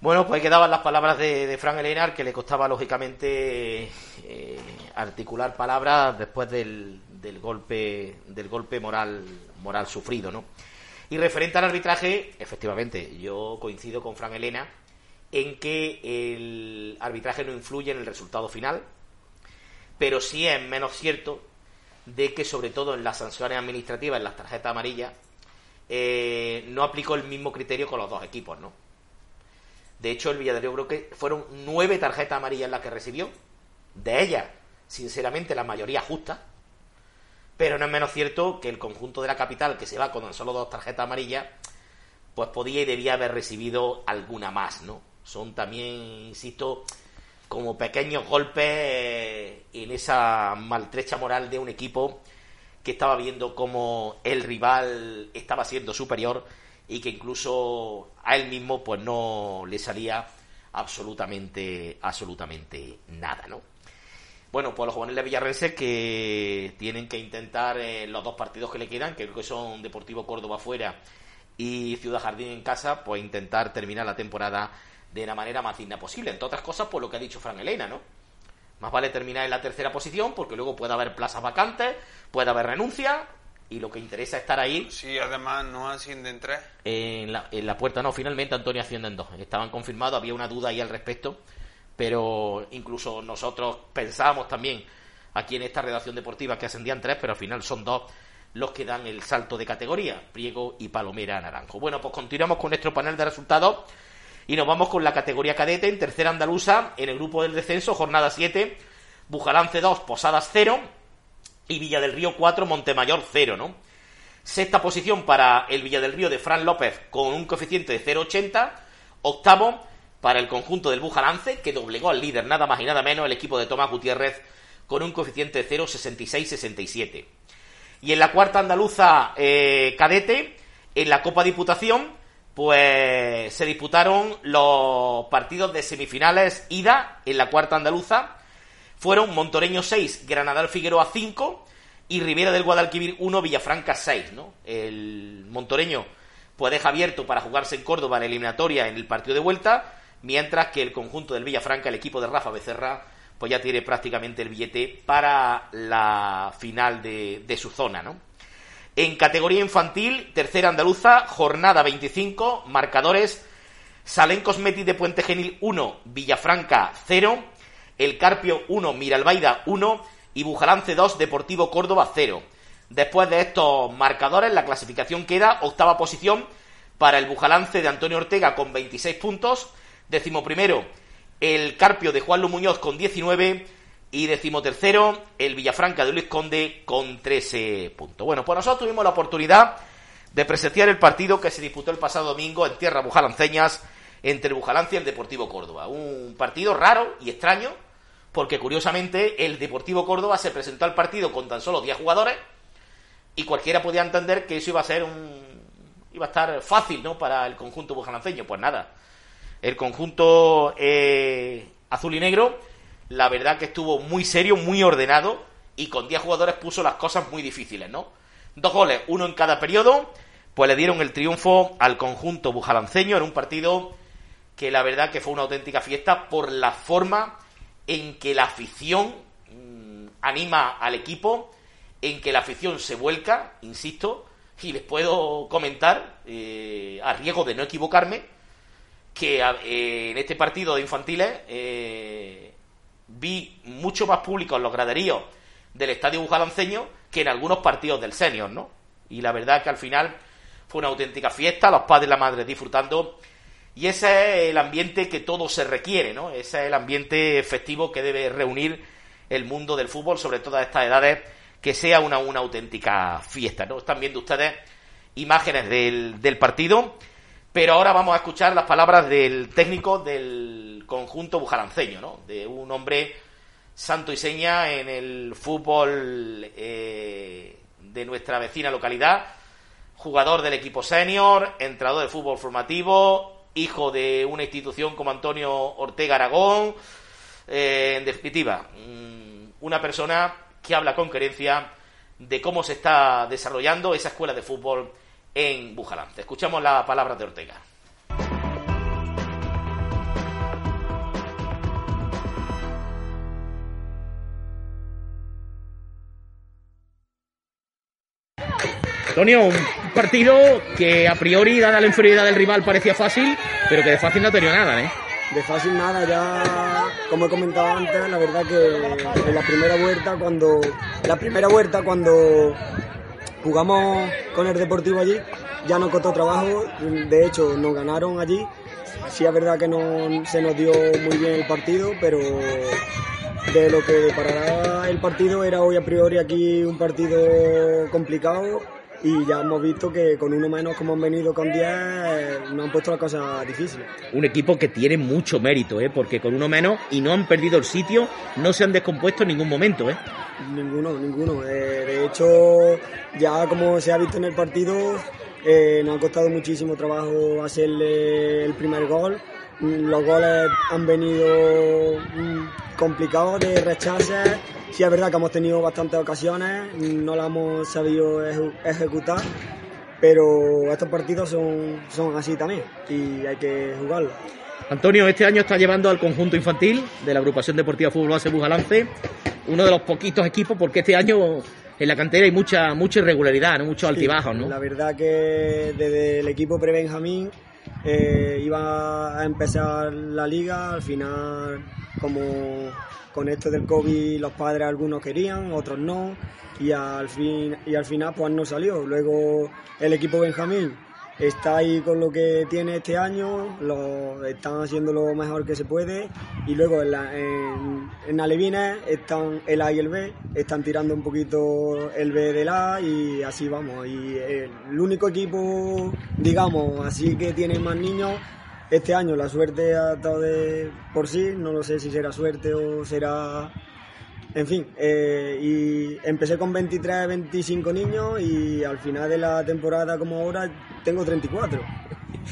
Bueno, pues ahí quedaban las palabras de, de Fran Elenar, que le costaba lógicamente eh, articular palabras después del, del golpe del golpe moral moral sufrido, ¿no? Y referente al arbitraje, efectivamente, yo coincido con Fran Elena en que el arbitraje no influye en el resultado final, pero sí es menos cierto de que sobre todo en las sanciones administrativas, en las tarjetas amarillas, eh, no aplicó el mismo criterio con los dos equipos, ¿no? De hecho, el Villarreal creo que fueron nueve tarjetas amarillas las que recibió. De ellas, sinceramente, la mayoría justa. Pero no es menos cierto que el conjunto de la capital, que se va con solo dos tarjetas amarillas, pues podía y debía haber recibido alguna más, ¿no? Son también, insisto, como pequeños golpes eh, en esa maltrecha moral de un equipo que estaba viendo cómo el rival estaba siendo superior y que incluso a él mismo pues no le salía absolutamente absolutamente nada, ¿no? Bueno, pues los jóvenes de Villarrense que tienen que intentar eh, los dos partidos que le quedan, que creo que son Deportivo Córdoba fuera y Ciudad Jardín en casa, pues intentar terminar la temporada de la manera más digna posible. Entre otras cosas, por lo que ha dicho Fran Elena, ¿no? Más vale terminar en la tercera posición porque luego puede haber plazas vacantes, puede haber renuncia y lo que interesa es estar ahí Sí, además no ascienden tres. en la, en la puerta. No, finalmente Antonio asciende en dos. Estaban confirmados, había una duda ahí al respecto, pero incluso nosotros pensábamos también aquí en esta redacción deportiva que ascendían tres, pero al final son dos los que dan el salto de categoría, Priego y Palomera Naranjo. Bueno, pues continuamos con nuestro panel de resultados y nos vamos con la categoría cadete en tercera andaluza, en el grupo del descenso, jornada 7, Bujalance 2, Posadas 0 y Villa del Río 4, Montemayor 0, ¿no? Sexta posición para el Villa del Río de Fran López con un coeficiente de 0,80. Octavo para el conjunto del Bujalance, que doblegó al líder nada más y nada menos el equipo de Tomás Gutiérrez con un coeficiente de 0,66-67. Y en la cuarta andaluza eh, cadete, en la Copa Diputación, pues se disputaron los partidos de semifinales ida en la cuarta andaluza. Fueron Montoreño 6, Granadal Figueroa 5 y Rivera del Guadalquivir 1, Villafranca 6, ¿no? El Montoreño pues deja abierto para jugarse en Córdoba la eliminatoria en el partido de vuelta, mientras que el conjunto del Villafranca, el equipo de Rafa Becerra, pues ya tiene prácticamente el billete para la final de, de su zona, ¿no? En categoría infantil, tercera andaluza, jornada 25, marcadores Salén Cosmetic de Puente Genil 1, Villafranca 0, El Carpio 1, Miralbaida 1 y Bujalance 2, Deportivo Córdoba 0. Después de estos marcadores, la clasificación queda octava posición para el Bujalance de Antonio Ortega con 26 puntos, décimo primero el Carpio de Juan Lu Muñoz con 19 y decimotercero el Villafranca de Luis Conde con 13 puntos. Bueno, pues nosotros tuvimos la oportunidad de presenciar el partido que se disputó el pasado domingo en tierras bujalanceñas entre Bujalance y el Deportivo Córdoba. Un partido raro y extraño porque curiosamente el Deportivo Córdoba se presentó al partido con tan solo 10 jugadores y cualquiera podía entender que eso iba a ser un iba a estar fácil, ¿no? Para el conjunto bujalanceño. Pues nada. El conjunto eh, azul y negro, la verdad que estuvo muy serio, muy ordenado y con 10 jugadores puso las cosas muy difíciles, ¿no? Dos goles, uno en cada periodo, pues le dieron el triunfo al conjunto bujalanceño en un partido que la verdad que fue una auténtica fiesta por la forma en que la afición mmm, anima al equipo, en que la afición se vuelca, insisto, y les puedo comentar, eh, a riesgo de no equivocarme, que eh, en este partido de infantiles eh, vi mucho más público en los graderíos del Estadio Bujalanceño que en algunos partidos del senior, ¿no? Y la verdad que al final fue una auténtica fiesta, los padres y las madres disfrutando, y ese es el ambiente que todo se requiere, ¿no? Ese es el ambiente festivo que debe reunir el mundo del fútbol, sobre todo a estas edades, que sea una, una auténtica fiesta, ¿no? Están viendo ustedes imágenes del, del partido Pero ahora vamos a escuchar las palabras del técnico del conjunto bujaranceño, ¿no? De un hombre santo y seña en el fútbol eh, de nuestra vecina localidad, jugador del equipo senior, entrenador de fútbol formativo, hijo de una institución como Antonio Ortega Aragón, eh, en definitiva, mm, una persona que habla con coherencia de cómo se está desarrollando esa escuela de fútbol en Bujalance. Escuchamos las palabras de Ortega. Antonio, un partido que a priori, dada la inferioridad del rival, parecía fácil, pero que de fácil no tenía nada, ¿eh? De fácil nada, ya como he comentado antes, la verdad que en la primera vuelta cuando la primera vuelta cuando jugamos con el Deportivo allí, ya nos costó trabajo, de hecho nos ganaron allí. Sí es verdad que no se nos dio muy bien el partido, pero de lo que deparará el partido era hoy a priori aquí un partido complicado y ya hemos visto que con uno menos como han venido con 10 nos han puesto la cosa difícil. Un equipo que tiene mucho mérito, ¿eh? porque con uno menos y no han perdido el sitio, no se han descompuesto en ningún momento. ¿eh? Ninguno, ninguno. Eh, de hecho, ya como se ha visto en el partido, eh, nos ha costado muchísimo trabajo hacerle el primer gol. Los goles han venido mm, complicados de rechaces Sí, es verdad que hemos tenido bastantes ocasiones, no las hemos sabido ejecutar, pero estos partidos son, son así también y hay que jugarlos. Antonio, este año está llevando al conjunto infantil de la agrupación deportiva Fútbol Base Bujalance, uno de los poquitos equipos, porque este año en la cantera hay mucha mucha irregularidad, ¿no? muchos altibajos. ¿no? La verdad que desde el equipo pre-Benjamín eh, iba a empezar la liga, al final como con esto del COVID los padres algunos querían, otros no, y al, fin, y al final pues no salió. Luego el equipo Benjamín está ahí con lo que tiene este año, lo, están haciendo lo mejor que se puede y luego en, en, Alevines están el A y el B, están tirando un poquito el B del A y así vamos. Y el único equipo, digamos, así que tiene más niños este año la suerte ha estado de por sí, no lo sé si será suerte o será... En fin, eh, y empecé con 23, 25 niños y al final de la temporada como ahora tengo 34.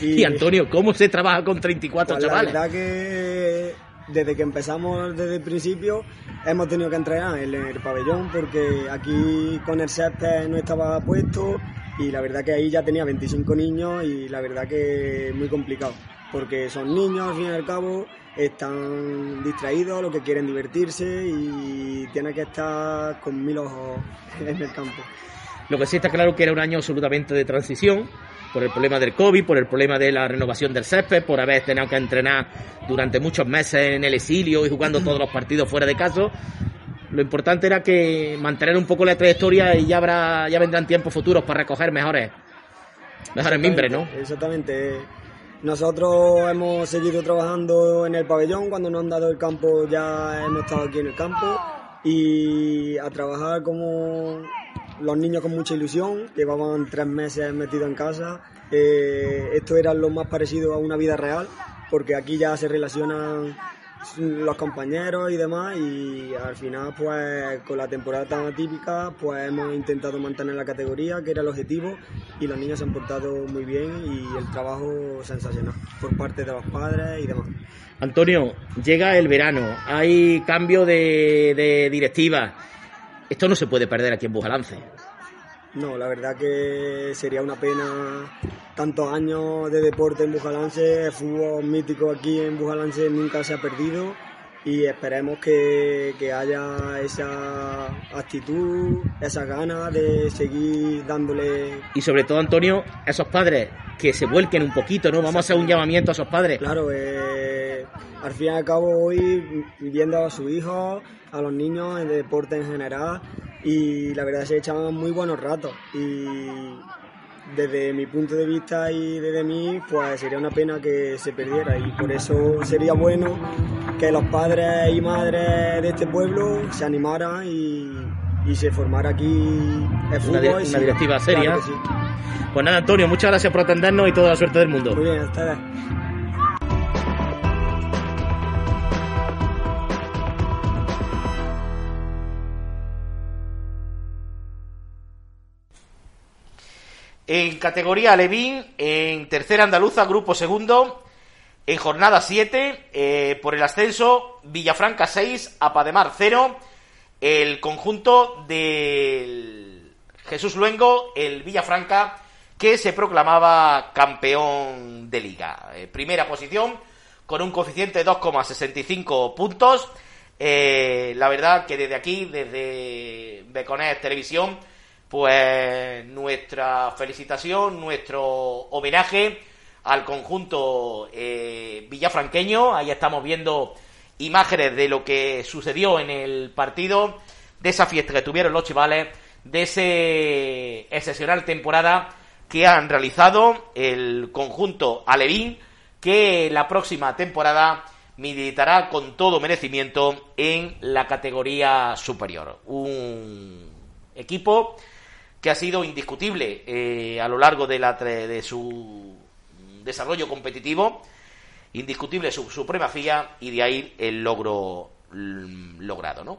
Y, Antonio, ¿cómo se trabaja con 34 pues chavales? La verdad que desde que empezamos desde el principio hemos tenido que entrenar en el pabellón porque aquí con el césped no estaba puesto y la verdad que ahí ya tenía 25 niños y la verdad que es muy complicado porque son niños, al fin y al cabo, están distraídos, lo que quieren divertirse y tienen que estar con mil ojos en el campo. Lo que sí está claro que era un año absolutamente de transición, por el problema del COVID, por el problema de la renovación del césped, por haber tenido que entrenar durante muchos meses en el exilio y jugando todos los partidos fuera de casa. Lo importante era que mantener un poco la trayectoria y ya habrá, ya vendrán tiempos futuros para recoger mejores, mejores mimbres, ¿no? Exactamente. Nosotros hemos seguido trabajando en el pabellón, cuando nos han dado el campo ya hemos estado aquí en el campo. Y a trabajar como los niños con mucha ilusión, llevaban tres meses metidos en casa. Eh, esto era lo más parecido a una vida real, porque aquí ya se relacionan los compañeros y demás y al final pues con la temporada tan atípica pues hemos intentado mantener la categoría que era el objetivo y los niños se han portado muy bien y el trabajo sensacional por parte de los padres y demás. Antonio, llega el verano, hay cambio de, de directiva. Esto no se puede perder aquí en Bujalance. No, la verdad que sería una pena tantos años de deporte en Bujalance, el fútbol mítico aquí en Bujalance nunca se ha perdido y esperemos que, haya esa actitud, esa ganas de seguir dándole... Y sobre todo, Antonio, esos padres que se vuelquen un poquito, ¿no? Vamos a hacer un llamamiento a esos padres. Claro, eh, al fin y al cabo hoy viendo a sus hijos, a los niños, en deporte en general, y la verdad se echaban muy buenos ratos y desde mi punto de vista y desde mí pues sería una pena que se perdiera y por eso sería bueno que los padres y madres de este pueblo se animaran y, y se formara aquí el fútbol. Una, y una sí, directiva seria. claro sí. Pues nada, Antonio, muchas gracias por atendernos y toda la suerte del mundo. Muy bien, hasta En categoría Alevín, en tercera andaluza, grupo segundo, en jornada 7, eh, por el ascenso, Villafranca 6, Apademar 0, el conjunto del Jesús Luengo, el Villafranca, que se proclamaba campeón de liga. Eh, primera posición, con un coeficiente de 2,65 puntos. Eh, la verdad que desde aquí, desde Beconet Televisión, pues nuestra felicitación, nuestro homenaje al conjunto eh, villafranqueño. Ahí estamos viendo imágenes de lo que sucedió en el partido, de esa fiesta que tuvieron los chivales, de ese excepcional temporada que han realizado el conjunto alevín, que la próxima temporada militará con todo merecimiento en la categoría superior. Un equipo que ha sido indiscutible eh, a lo largo de, la, de su desarrollo competitivo, indiscutible su supremacía y de ahí el logro mm, logrado, ¿no?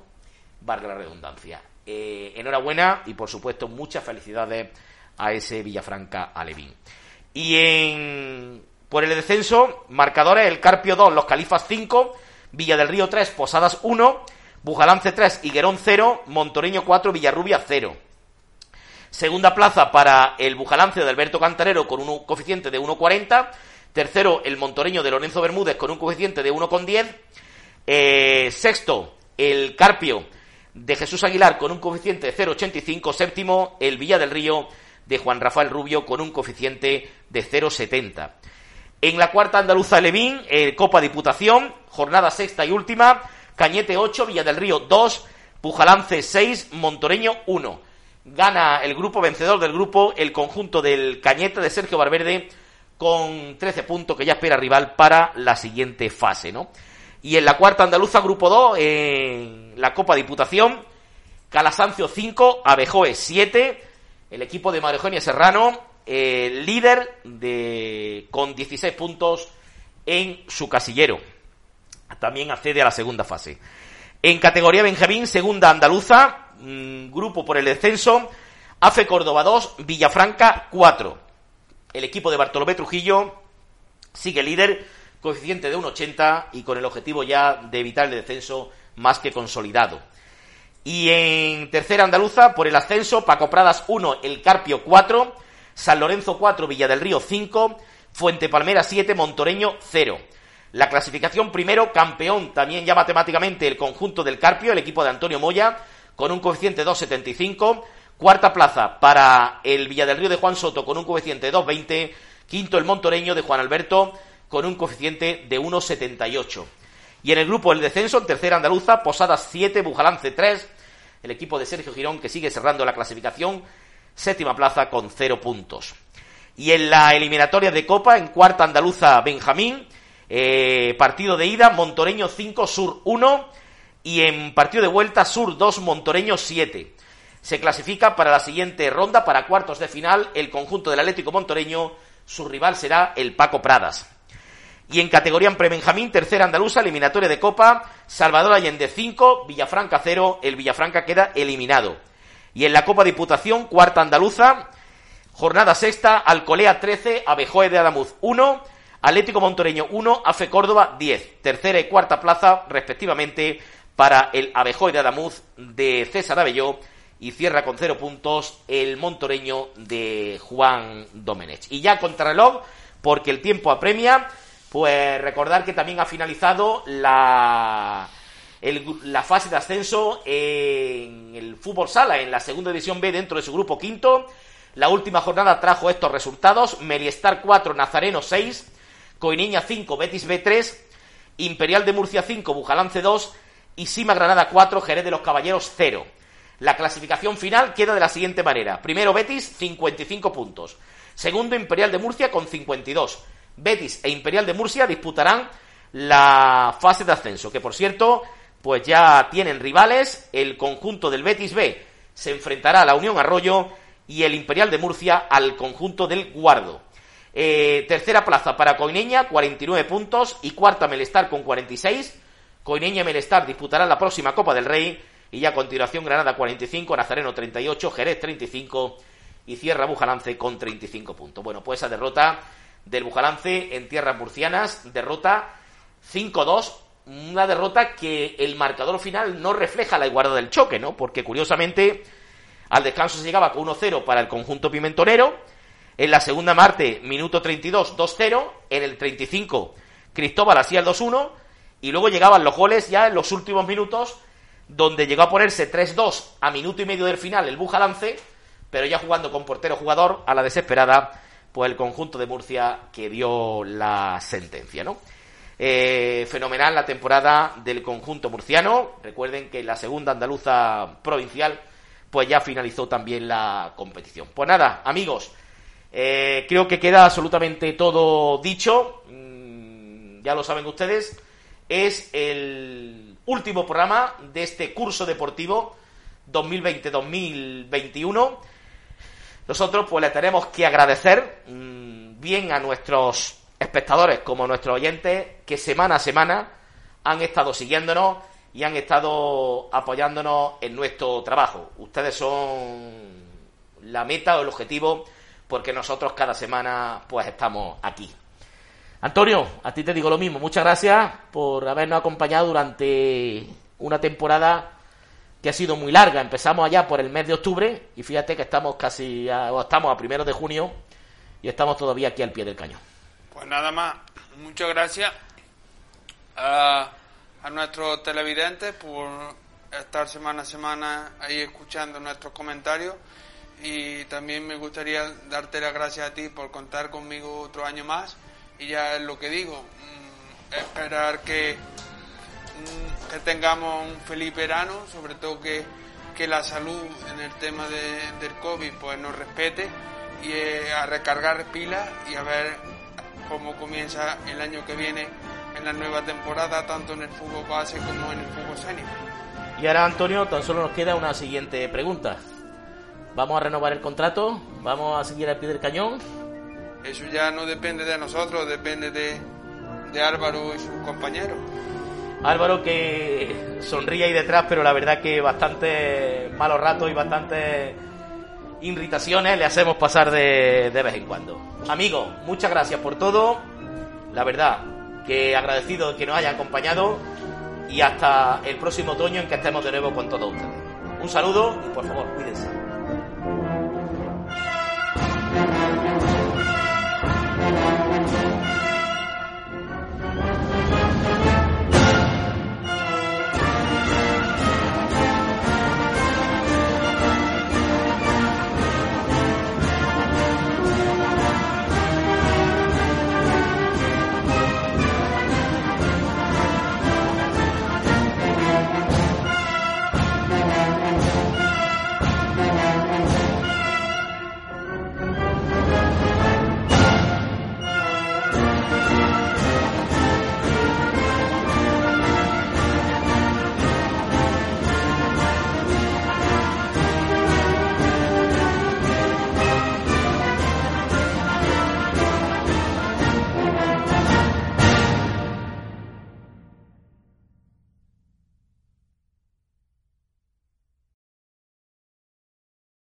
Valga la redundancia. Eh, enhorabuena y por supuesto muchas felicidades a ese Villafranca Alevín. Y en por el descenso, marcadores el Carpio 2, Los Califas 5, Villa del Río 3, Posadas 1, Bujalance 3, Higuerón 0, Montoreño 4, Villarrubia 0. Segunda plaza para el Bujalance de Alberto Cantarero con un coeficiente de 1,40. Tercero, el Montoreño de Lorenzo Bermúdez con un coeficiente de 1,10. Eh, sexto, el Carpio de Jesús Aguilar con un coeficiente de 0,85. Séptimo, el Villa del Río de Juan Rafael Rubio con un coeficiente de 0,70. En la cuarta andaluza Levín, eh, Copa Diputación, jornada sexta y última, Cañete 8, Villa del Río 2, Pujalance 6, Montoreño 1. Gana el grupo vencedor del grupo, el conjunto del Cañete de Sergio Valverde, con 13 puntos que ya espera rival para la siguiente fase, ¿no? Y en la cuarta andaluza, grupo 2, en la Copa Diputación, Calasancio 5, Abejoe 7, el equipo de María Eugenia Serrano, eh, líder de, con 16 puntos en su casillero. También accede a la segunda fase. En categoría Benjamín, segunda andaluza, mm, grupo por el descenso, AFE Córdoba 2, Villafranca 4. El equipo de Bartolomé Trujillo sigue líder, coeficiente de 1,80 y con el objetivo ya de evitar el descenso más que consolidado. Y en tercera andaluza, por el ascenso, Paco Pradas 1, El Carpio 4, San Lorenzo 4, Villa del Río 5, Fuente Palmera 7, Montoreño 0. La clasificación primero, campeón también ya matemáticamente el conjunto del Carpio, el equipo de Antonio Moya, con un coeficiente de 2,75. Cuarta plaza para el Villa del Río de Juan Soto con un coeficiente de 2,20. Quinto el Montoreño de Juan Alberto con un coeficiente de 1,78. Y en el grupo del descenso, en tercera andaluza, Posadas 7, Bujalance 3, el equipo de Sergio Girón que sigue cerrando la clasificación, séptima plaza con 0 puntos. Y en la eliminatoria de Copa, en cuarta andaluza, Benjamín, eh, partido de ida, Montoreño 5, Sur 1, y en partido de vuelta, Sur 2, Montoreño 7. Se clasifica para la siguiente ronda, para cuartos de final, el conjunto del Atlético Montoreño, su rival será el Paco Pradas. Y en categoría en prebenjamín, tercera andaluza, eliminatoria de Copa, Salvador Allende 5, Villafranca 0, el Villafranca queda eliminado. Y en la Copa Diputación, cuarta andaluza, jornada sexta, Alcolea 13, Abejoe de Adamuz 1, Atlético Montoreño 1, AFE Córdoba 10. Tercera y cuarta plaza, respectivamente, para el Abejoe de Adamuz de César Abelló y cierra con cero puntos el montoreño de Juan Domenech. Y ya contrarreloj, porque el tiempo apremia, pues recordar que también ha finalizado la, la fase de ascenso en el fútbol sala, en la segunda división B dentro de su grupo quinto. La última jornada trajo estos resultados. Meliestar 4, Nazareno 6, Coiniña 5, Betis B3, Imperial de Murcia 5, Bujalance 2 y Sima Granada 4, Jerez de los Caballeros 0. La clasificación final queda de la siguiente manera. Primero Betis, 55 puntos. Segundo Imperial de Murcia con 52. Betis e Imperial de Murcia disputarán la fase de ascenso, que por cierto, pues ya tienen rivales el conjunto del Betis B, se enfrentará a la Unión Arroyo y el Imperial de Murcia al conjunto del Guardo. Eh, tercera plaza para Coineña, 49 puntos, y cuarta Melestar con 46. Coineña y Melestar disputarán la próxima Copa del Rey, y ya a continuación Granada 45, Nazareno 38, Jerez 35 y cierra Bujalance con 35 puntos. Bueno, pues esa derrota del Bujalance en tierras murcianas, derrota 5-2, una derrota que el marcador final no refleja la igualdad del choque, ¿no? Porque curiosamente al descanso se llegaba con 1-0 para el conjunto pimentonero. En la segunda parte, minuto 32, 2-0. En el 35, Cristóbal hacía el 2-1. Y luego llegaban los goles ya en los últimos minutos, donde llegó a ponerse 3-2 a minuto y medio del final el Bujalance, pero ya jugando con portero jugador a la desesperada, pues el conjunto de Murcia que dio la sentencia, ¿no? Eh, fenomenal la temporada del conjunto murciano. Recuerden que la segunda andaluza provincial pues ya finalizó también la competición. Pues nada, amigos, eh, creo que queda absolutamente todo dicho. Mm, ya lo saben ustedes. Es el último programa de este curso deportivo 2020-2021. Nosotros pues le tenemos que agradecer mm, bien a nuestros espectadores como a nuestros oyentes que semana a semana han estado siguiéndonos y han estado apoyándonos en nuestro trabajo. Ustedes son la meta o el objetivo porque nosotros cada semana pues estamos aquí. Antonio, a ti te digo lo mismo. Muchas gracias por habernos acompañado durante una temporada que ha sido muy larga. Empezamos allá por el mes de octubre y fíjate que estamos casi a, estamos a primero de junio y estamos todavía aquí al pie del cañón. Pues nada más, muchas gracias a, a nuestros televidentes por estar semana a semana ahí escuchando nuestros comentarios y también me gustaría darte las gracias a ti por contar conmigo otro año más y ya es lo que digo, mm, esperar que, mm, que tengamos un feliz verano, sobre todo que, que la salud en el tema de, del COVID pues nos respete y eh, a recargar pilas y a ver cómo comienza el año que viene en la nueva temporada, tanto en el fútbol base como en el fútbol senior. Y ahora, Antonio, tan solo nos queda una siguiente pregunta. ¿Vamos a renovar el contrato? ¿Vamos a seguir al pie del cañón? Eso ya no depende de nosotros, depende de, de Álvaro y sus compañeros. Álvaro que sonríe ahí detrás, pero la verdad que bastante malos ratos y bastantes irritaciones le hacemos pasar de, de vez en cuando. Amigos, muchas gracias por todo. La verdad que agradecido de que nos haya acompañado y hasta el próximo otoño en que estemos de nuevo con todos ustedes. Un saludo y por favor, cuídense.